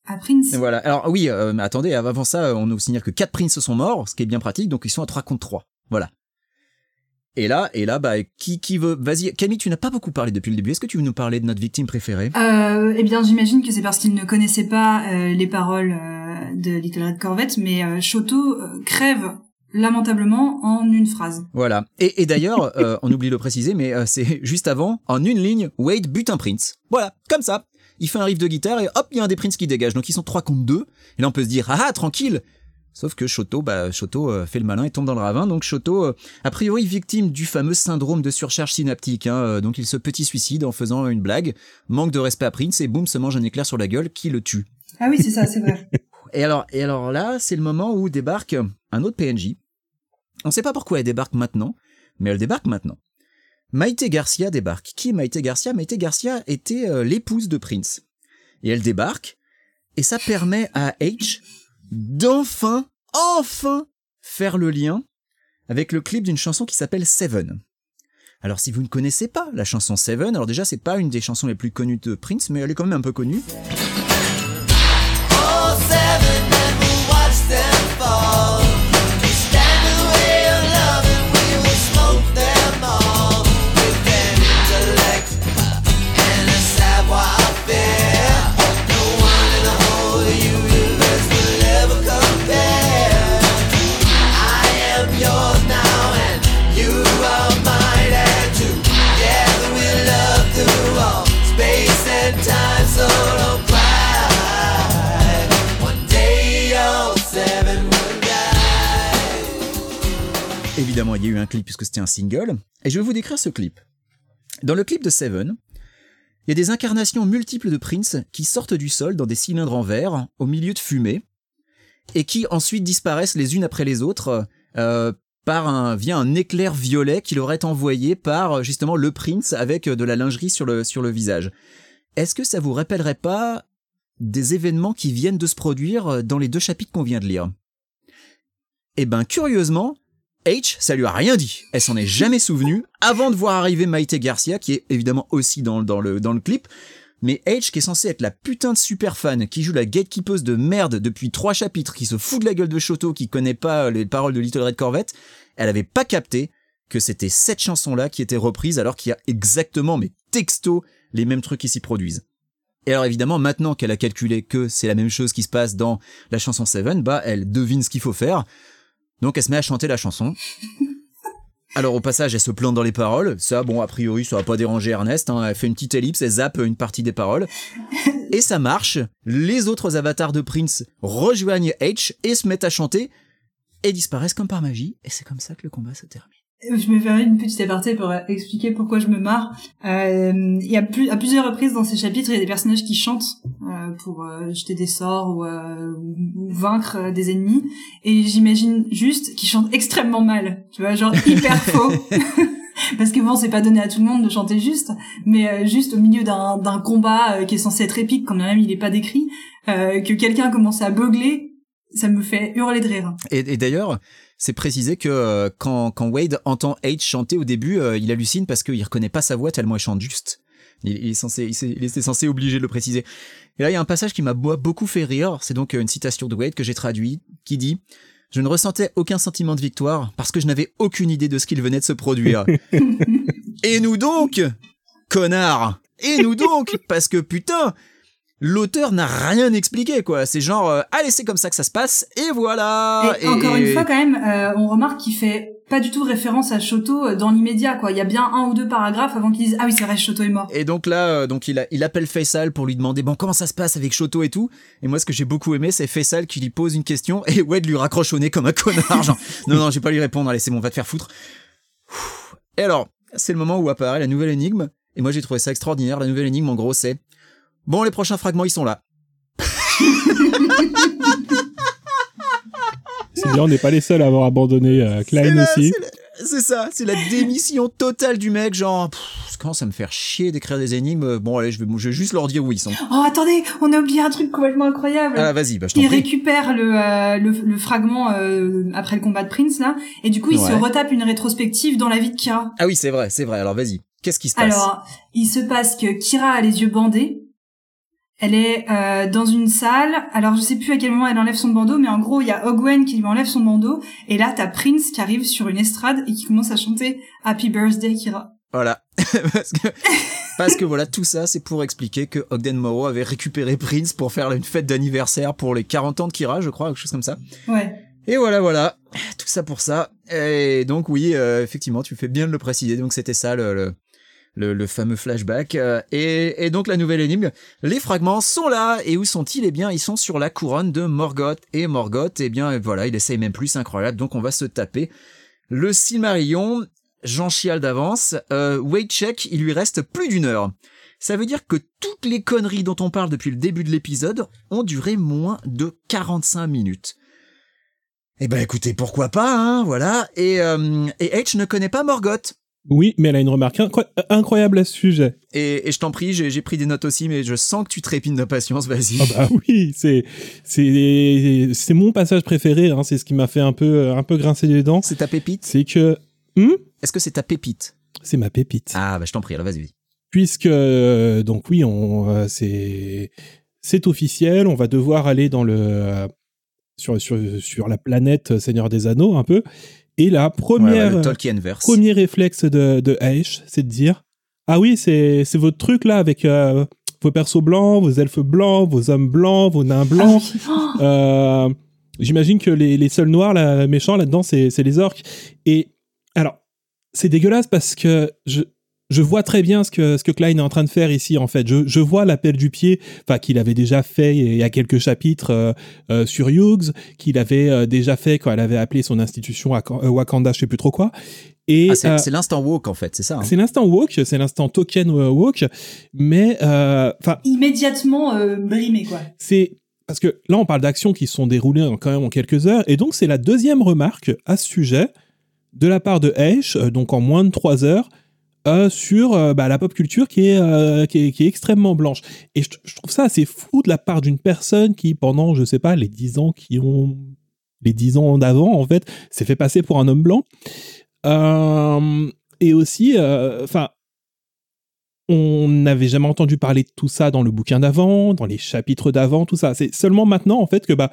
à Prince. Et voilà. Alors oui, euh, mais attendez, avant ça, on nous signale que quatre Prince sont morts, ce qui est bien pratique, donc ils sont à 3 contre 3. Voilà. Et là, et là, bah, qui, qui veut, vas-y, Camille, tu n'as pas beaucoup parlé depuis le début. Est-ce que tu veux nous parler de notre victime préférée? Euh, eh bien, j'imagine que c'est parce qu'il ne connaissait pas euh, les paroles euh, de Little Red Corvette, mais euh, Shoto euh, crève lamentablement en une phrase. Voilà. Et, et d'ailleurs, on oublie de le préciser, mais c'est juste avant, en une ligne, Wade bute un Prince. Voilà, comme ça. Il fait un riff de guitare et hop, il y a un des Prince qui dégage. Donc ils sont 3 contre 2. Et là, on peut se dire, ah ah, tranquille Sauf que Shoto, bah, Shoto euh, fait le malin et tombe dans le ravin. Donc Shoto, euh, a priori victime du fameux syndrome de surcharge synaptique. Hein, euh, donc il se petit suicide en faisant une blague, manque de respect à Prince et boum, se mange un éclair sur la gueule qui le tue. Ah oui, c'est ça, c'est vrai. Et alors, et alors là, c'est le moment où débarque un autre PNJ. On sait pas pourquoi elle débarque maintenant, mais elle débarque maintenant. Maïté Garcia débarque. Qui est Maïté Garcia? Maïté Garcia était euh, l'épouse de Prince. Et elle débarque, et ça permet à H d'enfin, enfin, faire le lien avec le clip d'une chanson qui s'appelle Seven. Alors si vous ne connaissez pas la chanson Seven, alors déjà c'est pas une des chansons les plus connues de Prince, mais elle est quand même un peu connue. Évidemment, il y a eu un clip puisque c'était un single. Et je vais vous décrire ce clip. Dans le clip de Seven, il y a des incarnations multiples de Prince qui sortent du sol dans des cylindres en verre, au milieu de fumée, et qui ensuite disparaissent les unes après les autres euh, par un via un éclair violet qu'il aurait envoyé par justement le Prince avec de la lingerie sur le sur le visage. Est-ce que ça vous rappellerait pas des événements qui viennent de se produire dans les deux chapitres qu'on vient de lire? Eh ben curieusement, H, ça lui a rien dit. Elle s'en est jamais souvenue avant de voir arriver Maite Garcia, qui est évidemment aussi dans, dans, le, dans le clip. Mais H, qui est censé être la putain de super fan, qui joue la gatekeepeuse de merde depuis trois chapitres, qui se fout de la gueule de Shoto, qui connaît pas les paroles de Little Red Corvette, elle avait pas capté que c'était cette chanson-là qui était reprise alors qu'il y a exactement, mais texto, les mêmes trucs qui s'y produisent. Et alors évidemment, maintenant qu'elle a calculé que c'est la même chose qui se passe dans la chanson Seven, bah elle devine ce qu'il faut faire. Donc elle se met à chanter la chanson. Alors au passage, elle se plante dans les paroles. Ça, bon, a priori, ça va pas déranger Ernest. hein. Elle fait une petite ellipse, elle zappe une partie des paroles. Et ça marche. Les autres avatars de Prince rejoignent H et se mettent à chanter et disparaissent comme par magie. Et c'est comme ça que le combat se termine. Je me ferai une petite aparté pour expliquer pourquoi je me marre. Euh, Il y a plus, à plusieurs reprises dans ces chapitres, il y a des personnages qui chantent euh, pour euh, jeter des sorts ou, euh, ou- vaincre euh, des ennemis. Et j'imagine juste qu'ils chantent extrêmement mal. Tu vois, genre hyper faux. Parce que bon, c'est pas donné à tout le monde de chanter juste, mais euh, juste au milieu d'un d'un combat qui est censé être épique, quand même il est pas décrit, euh, que quelqu'un commence à beugler, ça me fait hurler de rire. Et, et d'ailleurs, c'est précisé que euh, quand, quand Wade entend H chanter au début, euh, il hallucine parce qu'il reconnaît pas sa voix tellement elle chante juste. Il, il est censé, il, était censé obligé de le préciser. Et là, il y a un passage qui m'a beaucoup fait rire. C'est donc euh, une citation de Wade que j'ai traduit, qui dit je ne ressentais aucun sentiment de victoire parce que je n'avais aucune idée de ce qu'il venait de se produire. Et nous donc, connard Et nous donc, parce que putain, l'auteur n'a rien expliqué quoi. C'est genre, euh, allez, c'est comme ça que ça se passe, et voilà. Et, encore une fois, quand même, euh, on remarque qu'il fait pas du tout référence à Shoto euh, dans l'immédiat, quoi. Il y a bien un ou deux paragraphes avant qu'ils disent ah oui c'est vrai Shoto est mort. Et donc là, euh, donc il, a, il appelle Faisal pour lui demander bon comment ça se passe avec Shoto et tout? Et moi, ce que j'ai beaucoup aimé, c'est Faisal qui lui pose une question et Wade lui raccroche au nez comme un connard. Genre, non non, je vais pas lui répondre. Allez, c'est bon, va te faire foutre. Et alors, c'est le moment où apparaît la nouvelle énigme. Et moi, j'ai trouvé ça extraordinaire. La nouvelle énigme, en gros, c'est bon, les prochains fragments, ils sont là. C'est bien, on n'est pas les seuls à avoir abandonné euh, Klein aussi. c'est ça, c'est la démission totale du mec. Genre, pff, quand ça me fait chier d'écrire des énigmes. Bon, allez, je vais, je vais juste leur dire où ils sont. Oh attendez, on a oublié un truc complètement incroyable. Ah, vas-y, bah je t'en il prie. récupère le, euh, le, le fragment euh, après le combat de Prince là, et du coup il se retape une rétrospective dans la vie de Kira. Ah oui, c'est vrai, c'est vrai. Alors vas-y, qu'est-ce qui se passe? Alors, il se passe que Kira a les yeux bandés. Elle est euh, dans une salle. Alors, je sais plus à quel moment elle enlève son bandeau, mais en gros, il y a Ogwen qui lui enlève son bandeau. Et là, t'as Prince qui arrive sur une estrade et qui commence à chanter Happy Birthday, Kira. Voilà. parce, que, parce que voilà, tout ça, c'est pour expliquer que Ogden Morrow avait récupéré Prince pour faire une fête d'anniversaire pour les 40 ans de Kira, je crois, quelque chose comme ça. Ouais. Et voilà, voilà. Tout ça pour ça. Et donc, oui, euh, effectivement, tu fais bien de le préciser. Donc, c'était ça, le, le, le, le fameux flashback. Euh, Et, et donc, la nouvelle énigme. Les fragments sont là. Et où sont-ils? Eh bien, ils sont sur la couronne de Morgoth. Et Morgoth, eh bien, voilà, il essaye même plus, incroyable. Donc, on va se taper le Silmarillion. J'en chiale d'avance. Euh, wait check, il lui reste plus d'une heure. Ça veut dire que toutes les conneries dont on parle depuis le début de l'épisode ont duré moins de 45 minutes. Eh ben écoutez, pourquoi pas, hein, voilà. Et, euh, et H ne connaît pas Morgoth. Oui, mais elle a une remarque incro- incroyable à ce sujet. Et, et je t'en prie, j'ai pris des notes aussi, mais je sens que tu trépines d'impatience, vas-y. Ah bah oui, c'est c'est c'est mon passage préféré. Hein, c'est ce qui m'a fait un peu un peu grincer les dents. C'est ta pépite? C'est que hmm? Est-ce que c'est ta pépite? C'est ma pépite. Ah bah je t'en prie, alors vas-y. vas-y. puisque euh, donc oui, on euh, c'est c'est officiel, on va devoir aller dans le euh, sur sur sur la planète Seigneur des Anneaux un peu. Et la Ouais, ouais, première le premier réflexe de de Aesh, c'est de dire ah oui, c'est c'est votre truc là avec euh, vos persos blancs, vos elfes blancs, vos hommes blancs, vos nains blancs. Oh, Euh, J'imagine que les, les seuls noirs là, méchants là-dedans, c'est c'est les orques. Et alors, c'est dégueulasse parce que je, je vois très bien ce que ce que Klein est en train de faire ici en fait. Je, je vois l'appel du pied, enfin qu'il avait déjà fait il y a quelques chapitres euh, euh, sur Hughes, qu'il avait euh, déjà fait quand elle avait appelé son institution Wak- euh, Wakanda, je sais plus trop quoi. Et Ah, c'est euh, l'instant woke en fait, c'est ça. hein. c'est l'instant woke, c'est l'instant token woke, mais euh, enfin Immédiatement euh, brimé, quoi. c'est parce que là on parle d'actions qui se sont déroulées en- quand même en quelques heures, et donc c'est la deuxième remarque à ce sujet de la part de H, euh, donc en moins de trois heures, euh, sur euh, bah, la pop culture qui est, euh, qui est, qui est extrêmement blanche. Et je, je trouve ça assez fou de la part d'une personne qui, pendant, je sais pas, les dix ans qui ont... les dix ans d'avant, en fait, s'est fait passer pour un homme blanc. Et aussi, enfin, on n'avait jamais entendu parler de tout ça dans le bouquin d'avant, dans les chapitres d'avant, tout ça. C'est seulement maintenant, en fait, que bah,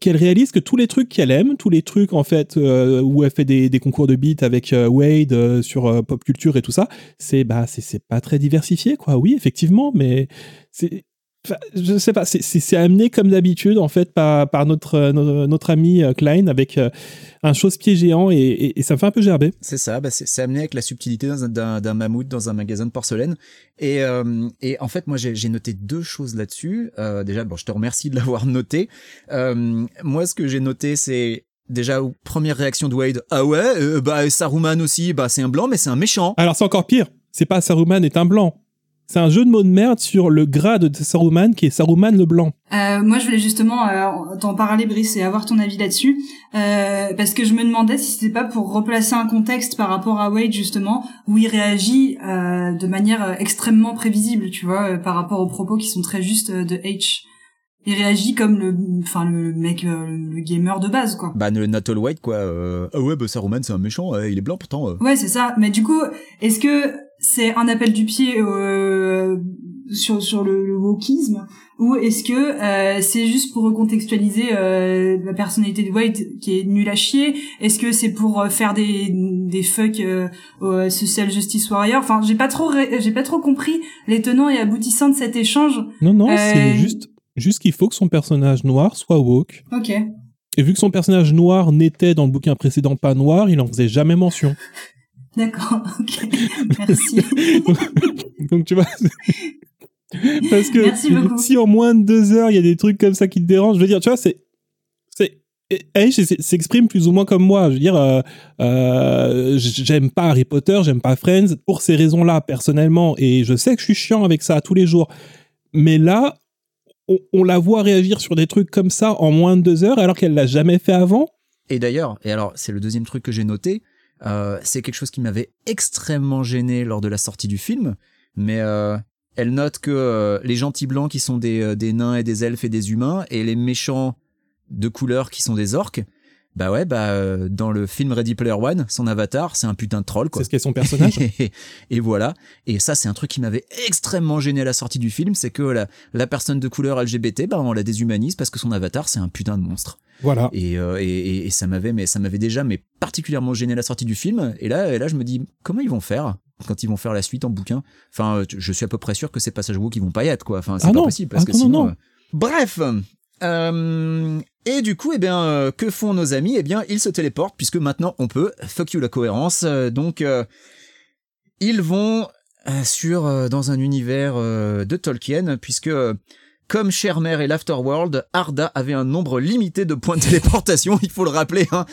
qu'elle réalise que tous les trucs qu'elle aime, tous les trucs en fait euh, où elle fait des, concours de beats avec euh, Wade euh, sur pop culture et tout ça, c'est bah c'est pas très diversifié quoi. Oui, effectivement, mais c'est je sais pas, c'est- amené comme d'habitude en fait par, par notre, euh, notre notre ami euh, Klein avec euh, un chausse-pied géant et, et- et ça me fait un peu gerber. C'est ça, bah c'est amené avec la subtilité d'un- mammouth dans un magasin de porcelaine. Et, euh, et en fait, moi, j'ai noté deux choses là-dessus. Euh, déjà, bon, je te remercie de l'avoir noté. Euh, moi, ce que j'ai noté, c'est déjà première réaction de Wade. Ah ouais, euh, bah Saruman aussi, bah c'est un blanc, mais c'est un méchant. Alors c'est encore pire, c'est pas Saruman est un blanc. C'est un jeu de mots de merde sur le grade de Saruman qui est Saruman le blanc. Euh, moi, je voulais justement euh, t'en parler, Brice, et avoir ton avis là-dessus, euh, parce que je me demandais si c'était pas pour replacer un contexte par rapport à Wade justement, où il réagit euh, de manière euh, extrêmement prévisible, tu vois, euh, par rapport aux propos qui sont très justes de H. Il réagit comme le, enfin le mec, euh, le gamer de base, quoi. Bah le Natal White quoi. Euh, ah ouais, bah Saruman c'est un méchant, euh, il est blanc pourtant. euh. Ouais, c'est ça. Mais du coup, est-ce que c'est un appel du pied euh, sur sur le, le wokisme ou est-ce que euh, c'est juste pour recontextualiser euh, la personnalité de Wade qui est nulle à chier? Est-ce que c'est pour faire des des fuck euh, au social justice warrior? Enfin, j'ai pas trop j'ai pas trop compris les tenants et aboutissants de cet échange. Non, non, c'est juste, juste qu'il faut que son personnage noir soit woke. Ok. Et vu que son personnage noir n'était dans le bouquin précédent pas noir, il en faisait jamais mention. D'accord. Ok. Merci. Donc tu vois. Parce que Merci si en moins de deux heures il y a des trucs comme ça qui te dérangent, je veux dire, tu vois, c'est. Ace s'exprime plus ou moins comme moi. Je veux dire, euh, euh, j'aime pas Harry Potter, j'aime pas Friends pour ces raisons-là personnellement, et je sais que je suis chiant avec ça tous les jours. Mais là, on, on la voit réagir sur des trucs comme ça en moins de deux heures, alors qu'elle l'a jamais fait avant. Et d'ailleurs, et alors c'est le deuxième truc que j'ai noté, euh, c'est quelque chose qui m'avait extrêmement gêné lors de la sortie du film, mais euh, elle note que euh, les gentils blancs qui sont des, euh, des nains et des elfes et des humains, et les méchants de couleur qui sont des orques, bah ouais, bah euh, dans le film Ready Player One, son avatar, c'est un putain de troll quoi. C'est ce qu'est son personnage. et, et voilà. Et ça, c'est un truc qui m'avait extrêmement gêné à la sortie du film, c'est que la, la personne de couleur LGBT, bah, on la déshumanise parce que son avatar, c'est un putain de monstre. Voilà. Et, euh, et, et- et ça m'avait, mais ça m'avait déjà, mais particulièrement gêné la sortie du film. Et là, et là, je me dis, comment ils vont faire quand ils vont faire la suite en bouquin? Enfin, euh, je suis à peu près sûr que ces passages woke, ils vont pas y être, quoi. Enfin, c'est Ah pas non. possible parce Ah que non, non, sinon. non. euh, Bref. Euh, et du coup, eh bien, euh, que font nos amis? Eh bien, ils se téléportent puisque maintenant on peut. Fuck you la cohérence. Euh, donc, ils vont sur dans un univers de Tolkien puisque comme Shermer et l'Afterworld, Arda avait un nombre limité de points de téléportation. Il faut le rappeler. Hein.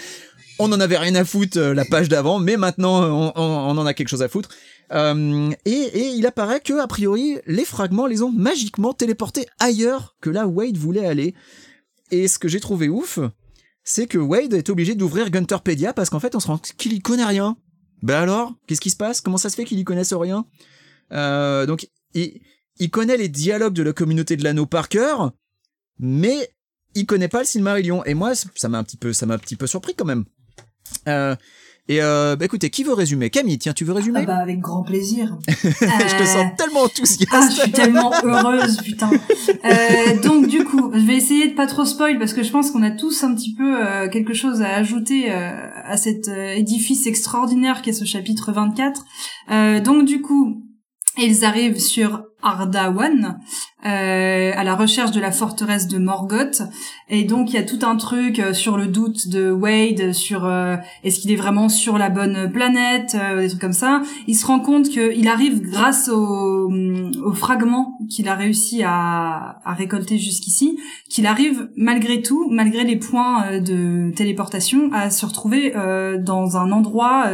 On en avait rien à foutre euh, la page d'avant, mais maintenant euh, on, en a quelque chose à foutre. Euh, et, il apparaît que a priori les fragments les ont magiquement téléportés ailleurs que là où Wade voulait aller. Et ce que j'ai trouvé ouf, c'est que Wade est obligé d'ouvrir Gunterpedia parce qu'en fait on se rend compte qu'il y connaît rien. Ben alors, qu'est-ce qui se passe? Comment ça se fait qu'il y connaisse rien? Donc il connaît les dialogues de la communauté de l'anneau par cœur, mais il connaît pas le Silmarillion. Et moi, ça m'a un petit peu, ça m'a un petit peu surpris quand même. Euh, et euh, bah écoutez, qui veut résumer? Camille, tiens, tu veux résumer? Ah bah avec grand plaisir. Je te Euh, sens tellement enthousiaste. Ah, je suis tellement heureuse, putain. Euh, donc du coup, je vais essayer de pas trop spoil parce que je pense qu'on a tous un petit peu euh, quelque chose à ajouter euh, à cet euh, édifice extraordinaire qu'est ce chapitre 24. Euh, donc du coup, ils arrivent sur Ardawan euh, à la recherche de la forteresse de Morgoth. Et donc il y a tout un truc euh, sur le doute de Wade sur euh, est-ce qu'il est vraiment sur la bonne planète euh, des trucs comme ça. Il se rend compte qu'il arrive grâce au, hum, au fragment qu'il a réussi à, à récolter jusqu'ici qu'il arrive malgré tout malgré les points euh, de téléportation à se retrouver euh, dans un endroit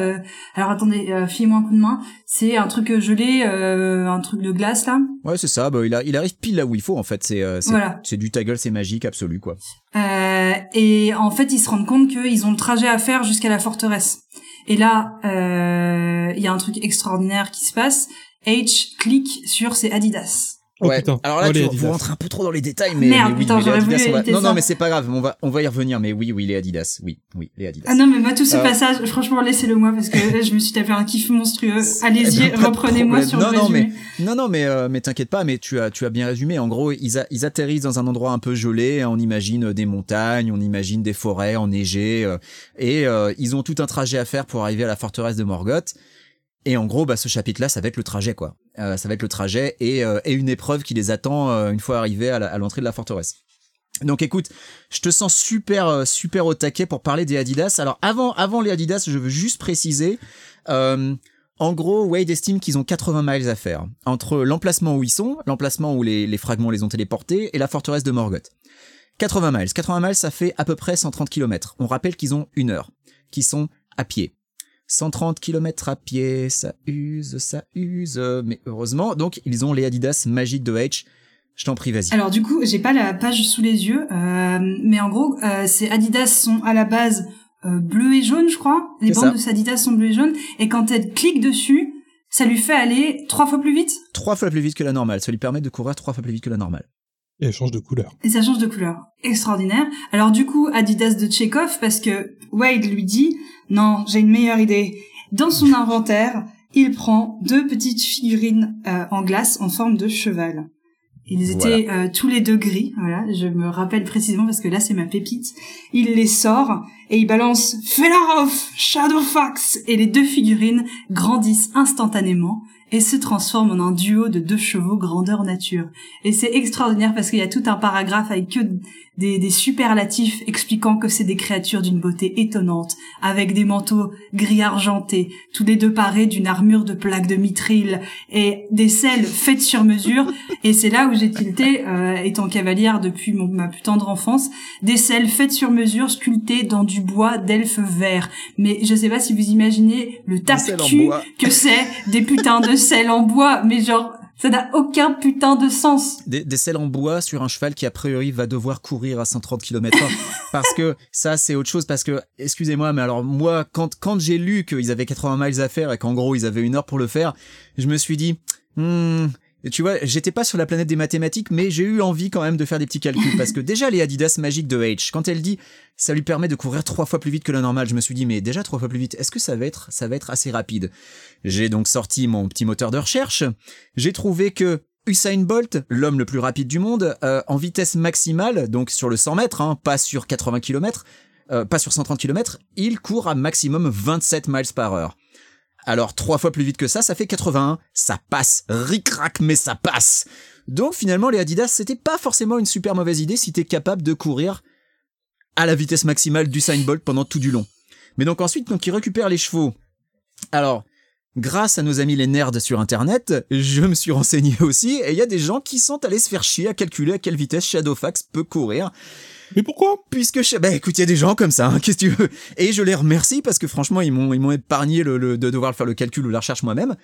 alors attendez filez-moi un coup de main c'est un truc gelé un truc de glace là Ouais, c'est ça. Bah, il, a, il arrive pile là où il faut en fait. C'est euh, Voilà. du ta gueule, c'est magique absolu quoi. Euh, et en fait, ils se rendent compte qu'ils ont le trajet à faire jusqu'à la forteresse. Et là, euh, il y a un truc extraordinaire qui se passe. H clique sur ses Adidas. Oh ouais. putain. Alors là, Oh, tu vous rentrez un peu trop dans les détails, mais, Merde, mais oui, putain, mais les Adidas, va- Non, non, mais c'est pas grave. On va, on va y revenir. Mais oui, oui, les Adidas. Oui, oui, les Adidas. Ah non, mais moi, tout ce Euh, passage, franchement, laissez-le moi parce que je me suis tapé un kiff monstrueux. Allez-y, ben, reprenez-moi sur non, le non, résumé. mais non, non, mais euh, mais t'inquiète pas, mais tu as tu as bien résumé. En gros, ils, a- ils atterrissent dans un endroit un peu gelé. On imagine euh, des montagnes, on imagine des forêts enneigées, euh, et euh, ils ont tout un trajet à faire pour arriver à la forteresse de Morgoth. Et en gros, bah, ce chapitre-là, ça va être le trajet, quoi. Euh, ça va être le trajet et, euh, une épreuve qui les attend euh, une fois arrivés à l'entrée de la forteresse. Donc écoute, je te sens super super au taquet pour parler des Adidas. Alors avant avant les Adidas, je veux juste préciser en gros, Wade estime qu'ils ont 80 miles à faire entre l'emplacement où ils sont, l'emplacement où les, les fragments les ont téléportés et la forteresse de Morgoth. 80 miles. 80 miles, ça fait à peu près 130 km. On rappelle qu'ils ont une heure, qu'ils sont à pied. 130 km à pied, ça use, ça use, mais heureusement, donc ils ont les Adidas magiques de H. Je t'en prie, vas-y. Alors du coup, j'ai pas la page sous les yeux, euh, mais en gros, euh, ces Adidas sont à la base euh, bleu et jaune, je crois. Les bandes ça. de ces Adidas sont bleu et jaune, et quand elle clique dessus, ça lui fait aller trois fois plus vite? Trois fois plus vite que la normale. Ça lui permet de courir trois fois plus vite que la normale. Et elle change de couleur. Et ça change de couleur. Extraordinaire. Alors du coup, Adidas de Tchekhov, parce que Wade lui dit, non, j'ai une meilleure idée. Dans son inventaire, il prend deux petites figurines euh, en glace en forme de cheval. Ils étaient euh, tous les deux gris, voilà, je me rappelle précisément parce que là c'est ma pépite. Il les sort et il balance Felarov, Shadowfax et les deux figurines grandissent instantanément et se transforment en un duo de deux chevaux grandeur nature. Et c'est extraordinaire parce qu'il y a tout un paragraphe avec que des, des superlatifs expliquant que c'est des créatures d'une beauté étonnante, avec des manteaux gris argentés, tous les deux parés d'une armure de plaques de mithril et des selles faites sur mesure. Et c'est là où j'ai tilté, euh, étant cavalière depuis mon- ma plus tendre enfance, des selles faites sur mesure sculptées dans du bois d'elfe vert. Mais je sais pas si vous imaginez le tape-cul que c'est des putains de selles en bois, mais genre, ça n'a aucun putain de sens. Des, des selles en bois sur un cheval qui a priori va devoir courir à 130 km h parce que ça c'est autre chose parce que excusez-moi mais alors moi quand quand j'ai lu qu'ils avaient 80 miles à faire et qu'en gros ils avaient une heure pour le faire je me suis dit hmm, tu vois j'étais pas sur la planète des mathématiques mais j'ai eu envie quand même de faire des petits calculs. Parce que déjà les Adidas magiques de H quand elle dit ça lui permet de courir trois fois plus vite que la normale je me suis dit mais déjà trois fois plus vite est-ce que ça va être ça va être assez rapide? J'ai donc sorti mon petit moteur de recherche. J'ai trouvé que Usain Bolt, l'homme le plus rapide du monde, euh, en vitesse maximale, donc sur le 100 mètres, hein, pas sur 80 km, euh, pas sur 130 km, il court à maximum 27 miles par heure. Alors trois fois plus vite que ça, ça fait 81. Ça passe, ric-rac, mais ça passe. Donc finalement, les Adidas, c'était pas forcément une super mauvaise idée si t'es capable de courir à la vitesse maximale d'Usain Bolt pendant tout du long. Mais donc ensuite, donc ils récupèrent les chevaux. Alors, grâce à nos amis les nerds sur internet, je me suis renseigné aussi et il y a des gens qui sont allés se faire chier à calculer à quelle vitesse Shadowfax peut courir. Mais pourquoi? Puisque, je- bah écoute, il y a des gens comme ça, hein, qu'est-ce que tu veux? Et je les remercie parce que franchement, ils m'ont ils m'ont épargné le, le- de devoir faire le calcul ou la recherche moi-même.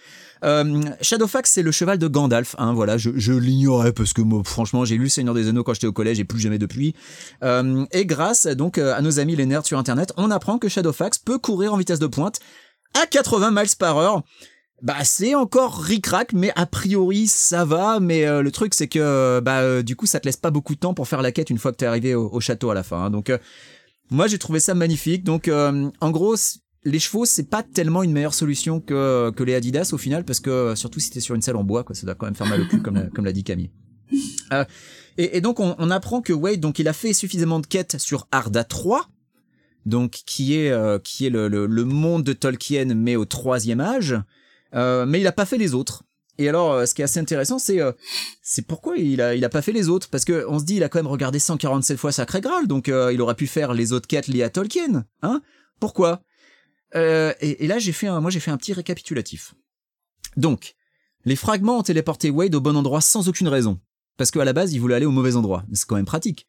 Euh, Shadowfax, c'est le cheval de Gandalf, hein, voilà, je, je l'ignorais parce que moi, franchement, j'ai lu Seigneur des Anneaux quand j'étais au collège et plus jamais depuis. Euh, et grâce donc euh, à nos amis les nerds sur internet, on apprend que Shadowfax peut courir en vitesse de pointe à 80 miles par heure. Bah c'est encore ric-rac, mais a priori ça va. Mais euh, le truc c'est que bah euh, du coup ça te laisse pas beaucoup de temps pour faire la quête une fois que t'es arrivé au, au château à la fin. hein. Donc euh, moi j'ai trouvé ça magnifique. Donc euh, en gros les chevaux c'est pas tellement une meilleure solution que que les Adidas au final parce que euh, surtout si t'es sur une selle en bois quoi, ça doit quand même faire mal au cul comme l'a- comme l'a dit Camille. Euh, et, et donc on, on apprend que Wade donc il a fait suffisamment de quêtes sur Arda 3 donc qui est euh, qui est le, le, monde de Tolkien mais au troisième âge. Euh, mais il a pas fait les autres. Et alors, euh, ce qui est assez intéressant, c'est euh, c'est pourquoi il a il a pas fait les autres, parce que on se dit il a quand même regardé 147 fois Sacré Graal, donc euh, il aurait pu faire les autres quêtes liées à Tolkien, hein? Pourquoi? Et, là j'ai fait un moi j'ai fait un petit récapitulatif. Donc, les fragments ont téléporté Wade au bon endroit sans aucune raison, parce qu'à la base il voulait aller au mauvais endroit, c'est quand même pratique.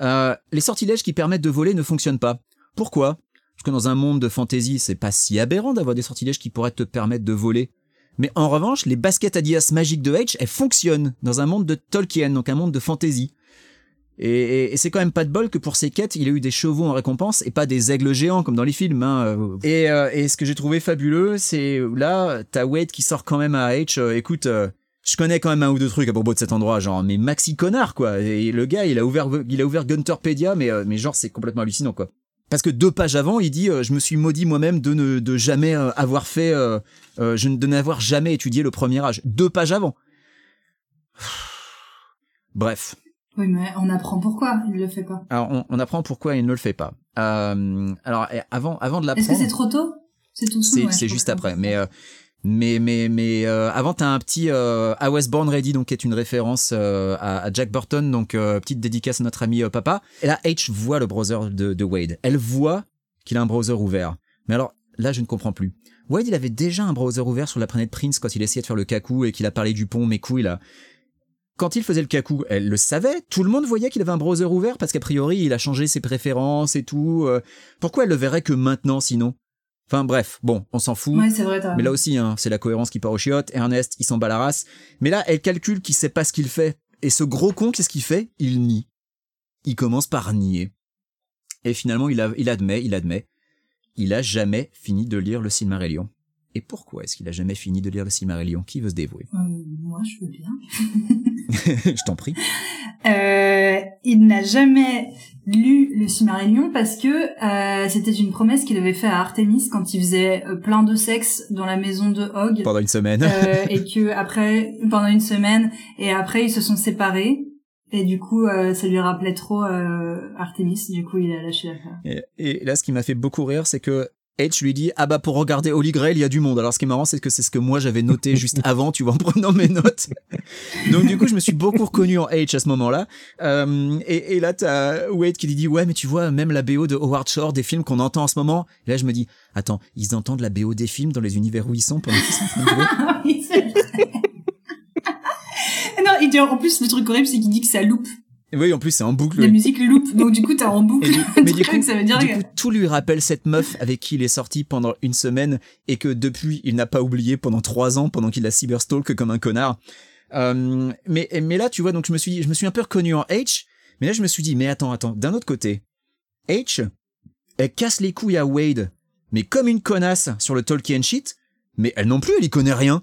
Les sortilèges qui permettent de voler ne fonctionnent pas. Pourquoi Parce que dans un monde de fantasy, c'est pas si aberrant d'avoir des sortilèges qui pourraient te permettre de voler. Mais en revanche, les baskets Adidas magiques de H, elles fonctionnent dans un monde de Tolkien, donc un monde de fantasy. Et, c'est quand même pas de bol que pour ces quêtes, il a eu des chevaux en récompense et pas des aigles géants comme dans les films. Hein. euh. Et, ce que j'ai trouvé fabuleux, c'est là, t'as Wade qui sort quand même à H. euh, écoute, euh, je connais quand même un ou deux trucs à propos de cet endroit, genre mais maxi connard quoi. Et le gars, il a ouvert, il a Gunterpedia, mais mais genre c'est complètement hallucinant quoi. Parce que deux pages avant, il dit euh, je me suis maudit moi-même de ne de jamais euh, avoir fait, euh, je ne de n'avoir jamais étudié le premier âge. Deux pages avant. Bref. Oui, mais on apprend pourquoi il le fait pas. Alors, on, on apprend pourquoi il ne le fait pas. Alors, avant, avant de Est-ce l'apprendre, que c'est trop tôt? C'est tout c'est ouais, juste après. Mais, mais, mais, mais euh, avant, t'as un petit euh, I Was Born Ready, donc qui est une référence euh, à, Jack Burton, donc euh, petite dédicace à notre ami euh, papa. Et là, H voit le browser de, de Wade. Elle voit qu'il a un browser ouvert. Mais alors, là, je ne comprends plus. Wade, il avait déjà un browser ouvert sur la planète Prince quand il essayait de faire le cacou et qu'il a parlé du pont, mes couilles là. Quand il faisait le cacou, elle le savait. Tout le monde voyait qu'il avait un browser ouvert parce qu'a priori, il a changé ses préférences et tout. euh. Pourquoi elle le verrait que maintenant, sinon? Enfin bref, bon, on s'en fout. Ouais, c'est vrai, t'as Mais là aussi, hein, c'est la cohérence qui part au chiottes. Ernest, il s'en bat la race. Mais là, elle calcule qu'il sait pas ce qu'il fait. Et ce gros con, qu'est-ce qu'il fait? Il nie. Il commence par nier. Et finalement, il, a, il admet, il admet, il a jamais fini de lire le Silmarillion. Et pourquoi est-ce qu'il a jamais fini de lire le Silmarillion? Qui veut se dévouer? Euh, moi, je veux bien. Je t'en prie. Euh, il n'a jamais lu le Silmarillion parce que euh, c'était une promesse qu'il avait fait à Artemis quand il faisait euh, plein de sexe dans la maison de Hogg. Pendant une semaine. Euh, et que après pendant une semaine et après ils se sont séparés et du coup euh, ça lui rappelait trop euh, Artemis du coup il a lâché l'affaire Et, et là, ce qui m'a fait beaucoup rire, c'est que H lui dit ah bah pour regarder Holy Grail il y a du monde. Alors ce qui est marrant c'est que c'est ce que moi j'avais noté juste avant, tu vois, en prenant mes notes. Donc du coup je me suis beaucoup reconnu en H à ce moment-là. Euh, et, et là t'as Wade qui lui dit ouais mais tu vois même la BO de Howard Shore des films qu'on entend en ce moment. Et là je me dis attends ils entendent la BO des films dans les univers où ils sont pendant qu'ils sont en train de non et en plus le truc horrible c'est qu'il dit que ça loupe Oui en plus c'est en boucle. la musique loupe donc du coup t'as en boucle du- mais du coup, ça veut dire du que- coup, tout lui rappelle cette meuf avec qui il est sorti pendant une semaine et que depuis, il n'a pas oublié pendant trois ans, pendant qu'il la cyberstalk comme un connard. Euh, mais, mais là, tu vois, donc je me suis, je me suis un peu reconnu en H, mais là, je me suis dit, mais attends, attends, d'un autre côté, H, elle casse les couilles à Wade, mais comme une connasse sur le Tolkien shit, mais elle non plus, elle y connaît rien.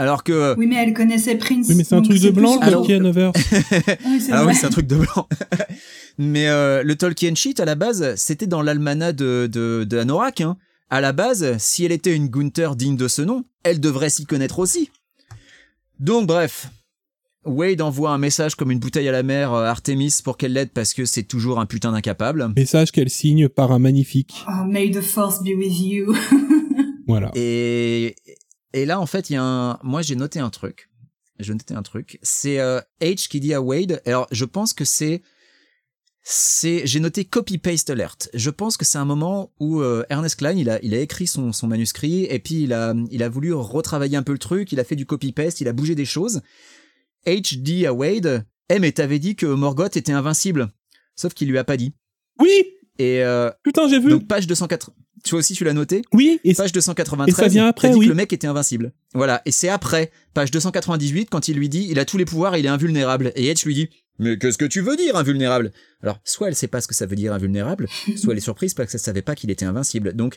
Alors que, oui mais elle connaissait Prince Oui, mais c'est un truc de blanc, le Alors- Tolkien Over. oui, Ah oui, c'est un truc de blanc. Mais euh, le Tolkien sheet, à la base, c'était dans l'almanach de, de, de Anorak. Hein. À la base, si elle était une Gunther digne de ce nom, elle devrait s'y connaître aussi. Donc bref, Wade envoie un message comme une bouteille à la mer à Artemis pour qu'elle l'aide parce que c'est toujours un putain d'incapable. Message qu'elle signe par un magnifique. Oh, may the force be with you Voilà. Et, et là, en fait, il y a un... Moi, j'ai noté un truc. J'ai noté un truc. C'est euh, H qui dit à Wade... Alors, je pense que c'est... c'est j'ai noté copy-paste alert. Je pense que c'est un moment où euh, Ernest Klein, il a, il a écrit son, son manuscrit et puis il a, il a voulu retravailler un peu le truc, il a fait du copy-paste, il a bougé des choses. H dit à Wade, eh mais t'avais dit que Morgoth était invincible. Sauf qu'il lui a pas dit. Oui Et euh, Putain, j'ai vu donc page 204. Tu vois aussi, tu l'as noté Oui et Page 293. Et ça vient après, dit oui. que le mec était invincible. Voilà. Et c'est après, page 298, quand il lui dit, il a tous les pouvoirs, il est invulnérable. Et Edge lui dit, mais qu'est-ce que tu veux dire, invulnérable? Alors, soit elle sait pas ce que ça veut dire, invulnérable, soit elle est surprise parce qu'elle savait pas qu'il était invincible. Donc,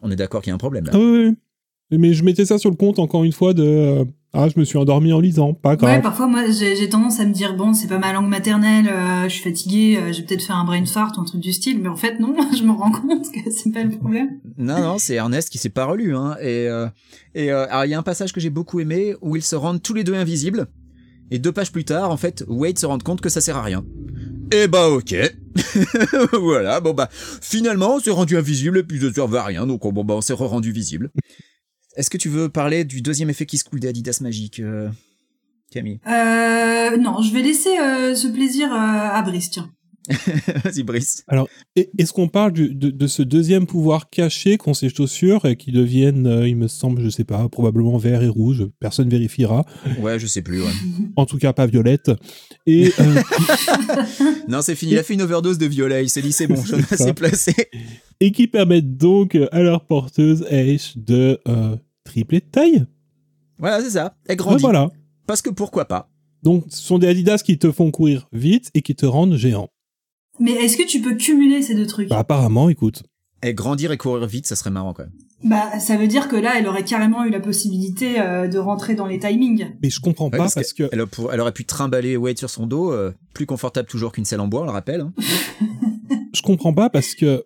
on est d'accord qu'il y a un problème là. Ah oui, oui, oui. Mais je mettais ça sur le compte, encore une fois, de... Ah, je me suis endormi en lisant, pas grave. Ouais, parfois moi j'ai tendance à me dire bon c'est pas ma langue maternelle, euh, je suis fatiguée, euh, j'ai peut-être fait un brain fart ou un truc du style, mais en fait non, je me rends compte que c'est pas le problème. Non, non, c'est Ernest qui s'est pas relu. Hein. Et, euh, et euh, alors, il y a un passage que j'ai beaucoup aimé où ils se rendent tous les deux invisibles. Et deux pages plus tard, en fait, Wade se rend compte que ça sert à rien. Eh bah ok. voilà, bon bah finalement on s'est rendu invisible et puis ça servait à rien, donc bon bah on s'est re-rendu visible. Est-ce que tu veux parler du deuxième effet qui se coule des Adidas Magique, euh, Camille? Euh, non, je vais laisser euh, ce plaisir euh, à Brice, tiens. Vas-y, Brice. Alors, est-ce qu'on parle du- de, de ce deuxième pouvoir caché qu'ont ces chaussures et qui deviennent, euh, il me semble, je sais pas, probablement vert et rouge, personne vérifiera, Ouais, je sais plus. Ouais. en tout cas pas violette. Et euh, non, c'est fini. Il a fait une overdose de violet. Il s'est dit c'est bon, je m'ai placé. et qui permettent donc à leur porteuse H de euh, tripler de taille. Voilà, c'est ça. Elle Ouais, grandit. voilà. Parce que pourquoi pas Donc, ce sont des Adidas qui te font courir vite et qui te rendent géant. Mais est-ce que tu peux cumuler ces deux trucs? Bah, apparemment, écoute. Et grandir et courir vite, ça serait marrant quand même. Bah, ça veut dire que là, elle aurait carrément eu la possibilité euh, de rentrer dans les timings. Mais je comprends Ouais, pas parce, que. Elle, a pour- elle aurait pu trimballer Wade sur son dos, euh, plus confortable toujours qu'une selle en bois, on le rappelle. hein. je comprends pas parce que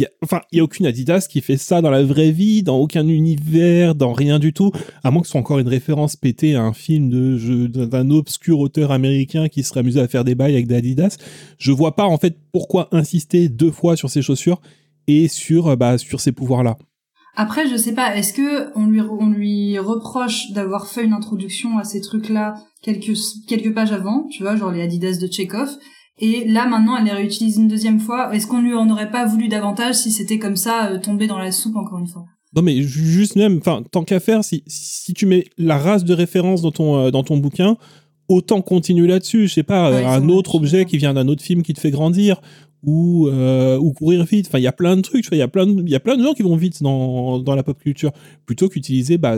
y a, enfin, il y a aucune Adidas qui fait ça dans la vraie vie, dans aucun univers, dans rien du tout, à moins que ce soit encore une référence pétée à un film de d'un obscur auteur américain qui serait amusé à faire des bails avec des Adidas. Je vois pas en fait pourquoi insister deux fois sur ces chaussures et sur euh, bah sur ces pouvoirs-là. Après, je sais pas, est-ce que on lui, on lui reproche d'avoir fait une introduction à ces trucs-là quelques, quelques pages avant, tu vois, genre les Adidas de Chekhov, et là maintenant elle les réutilise une deuxième fois. Est-ce qu'on lui en aurait pas voulu davantage si c'était comme ça, euh, tombé dans la soupe encore une fois? Non mais ju- juste même, enfin tant qu'à faire, si si tu mets la race de référence dans ton euh, dans ton bouquin, autant continuer là-dessus. Je sais pas, Ouais, euh, un autre objet qui vient d'un autre film qui te fait grandir ou euh, ou courir vite. Enfin, il y a plein de trucs. tu vois, Il y a plein de il y a plein de gens qui vont vite dans dans la pop culture plutôt qu'utiliser bah,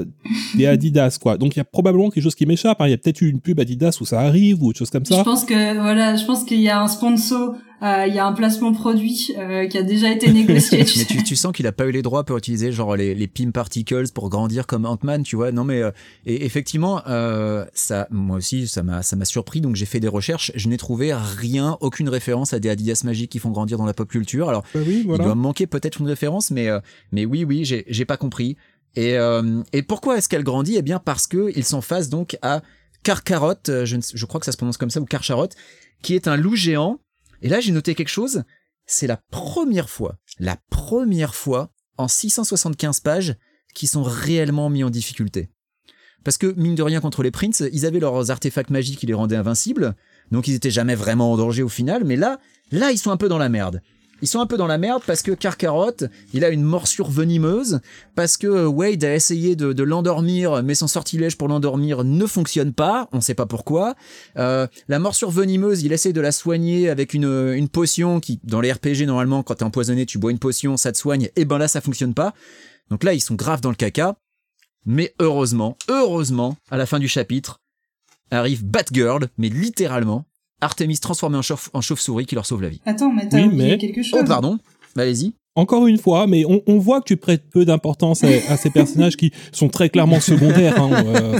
des Adidas quoi. Donc il y a probablement quelque chose qui m'échappe. hein. Il y a peut-être eu une pub Adidas où ça arrive ou autre chose comme Je ça. pense que voilà, je pense qu'il y a un sponsor, euh, il y a un placement produit euh, qui a déjà été négocié. tu Mais tu, tu sens qu'il a pas eu les droits pour utiliser genre les, les Pim Particles pour grandir comme Ant-Man, tu vois. Non mais euh, et effectivement, euh, ça, moi aussi, ça m'a ça m'a surpris. Donc j'ai fait des recherches. Je n'ai trouvé rien, aucune référence à des Adidas magiques qui font grandir dans la pop culture. Alors Bah oui, il doit me manquer peut-être une référence, mais euh, mais oui, oui, j'ai j'ai pas compris. Et euh, et pourquoi est-ce qu'elle grandit? Eh bien parce que ils sont face donc à Karkarot, euh, je, je crois que ça se prononce comme ça ou Karcharot, qui est un loup géant. Et là j'ai noté quelque chose. C'est la première fois, la première fois en 675 pages qui sont réellement mis en difficulté. Parce que, mine de rien, contre les Prince, ils avaient leurs artefacts magiques qui les rendaient invincibles, donc ils étaient jamais vraiment en danger au final, mais là, là, ils sont un peu dans la merde. Ils sont un peu dans la merde parce que Karkarot, il a une morsure venimeuse, parce que Wade a essayé de, l'endormir, mais son sortilège pour l'endormir ne fonctionne pas, on sait pas pourquoi. Euh, la morsure venimeuse, il essaye de la soigner avec une, une potion qui, dans les RPG, normalement, quand t'es empoisonné, tu bois une potion, ça te soigne, et ben là, ça fonctionne pas. Donc là, ils sont graves dans le caca. Mais heureusement, heureusement, à la fin du chapitre, arrive Batgirl, mais littéralement, Artemis transformée en, chauve- en chauve-souris qui leur sauve la vie. Attends, mais t'as Oui, oublié mais- quelque chose. Oh, pardon. Bah, Allez-y. Encore une fois, mais on, on voit que tu prêtes peu d'importance à, à ces personnages qui sont très clairement secondaires. hein, euh,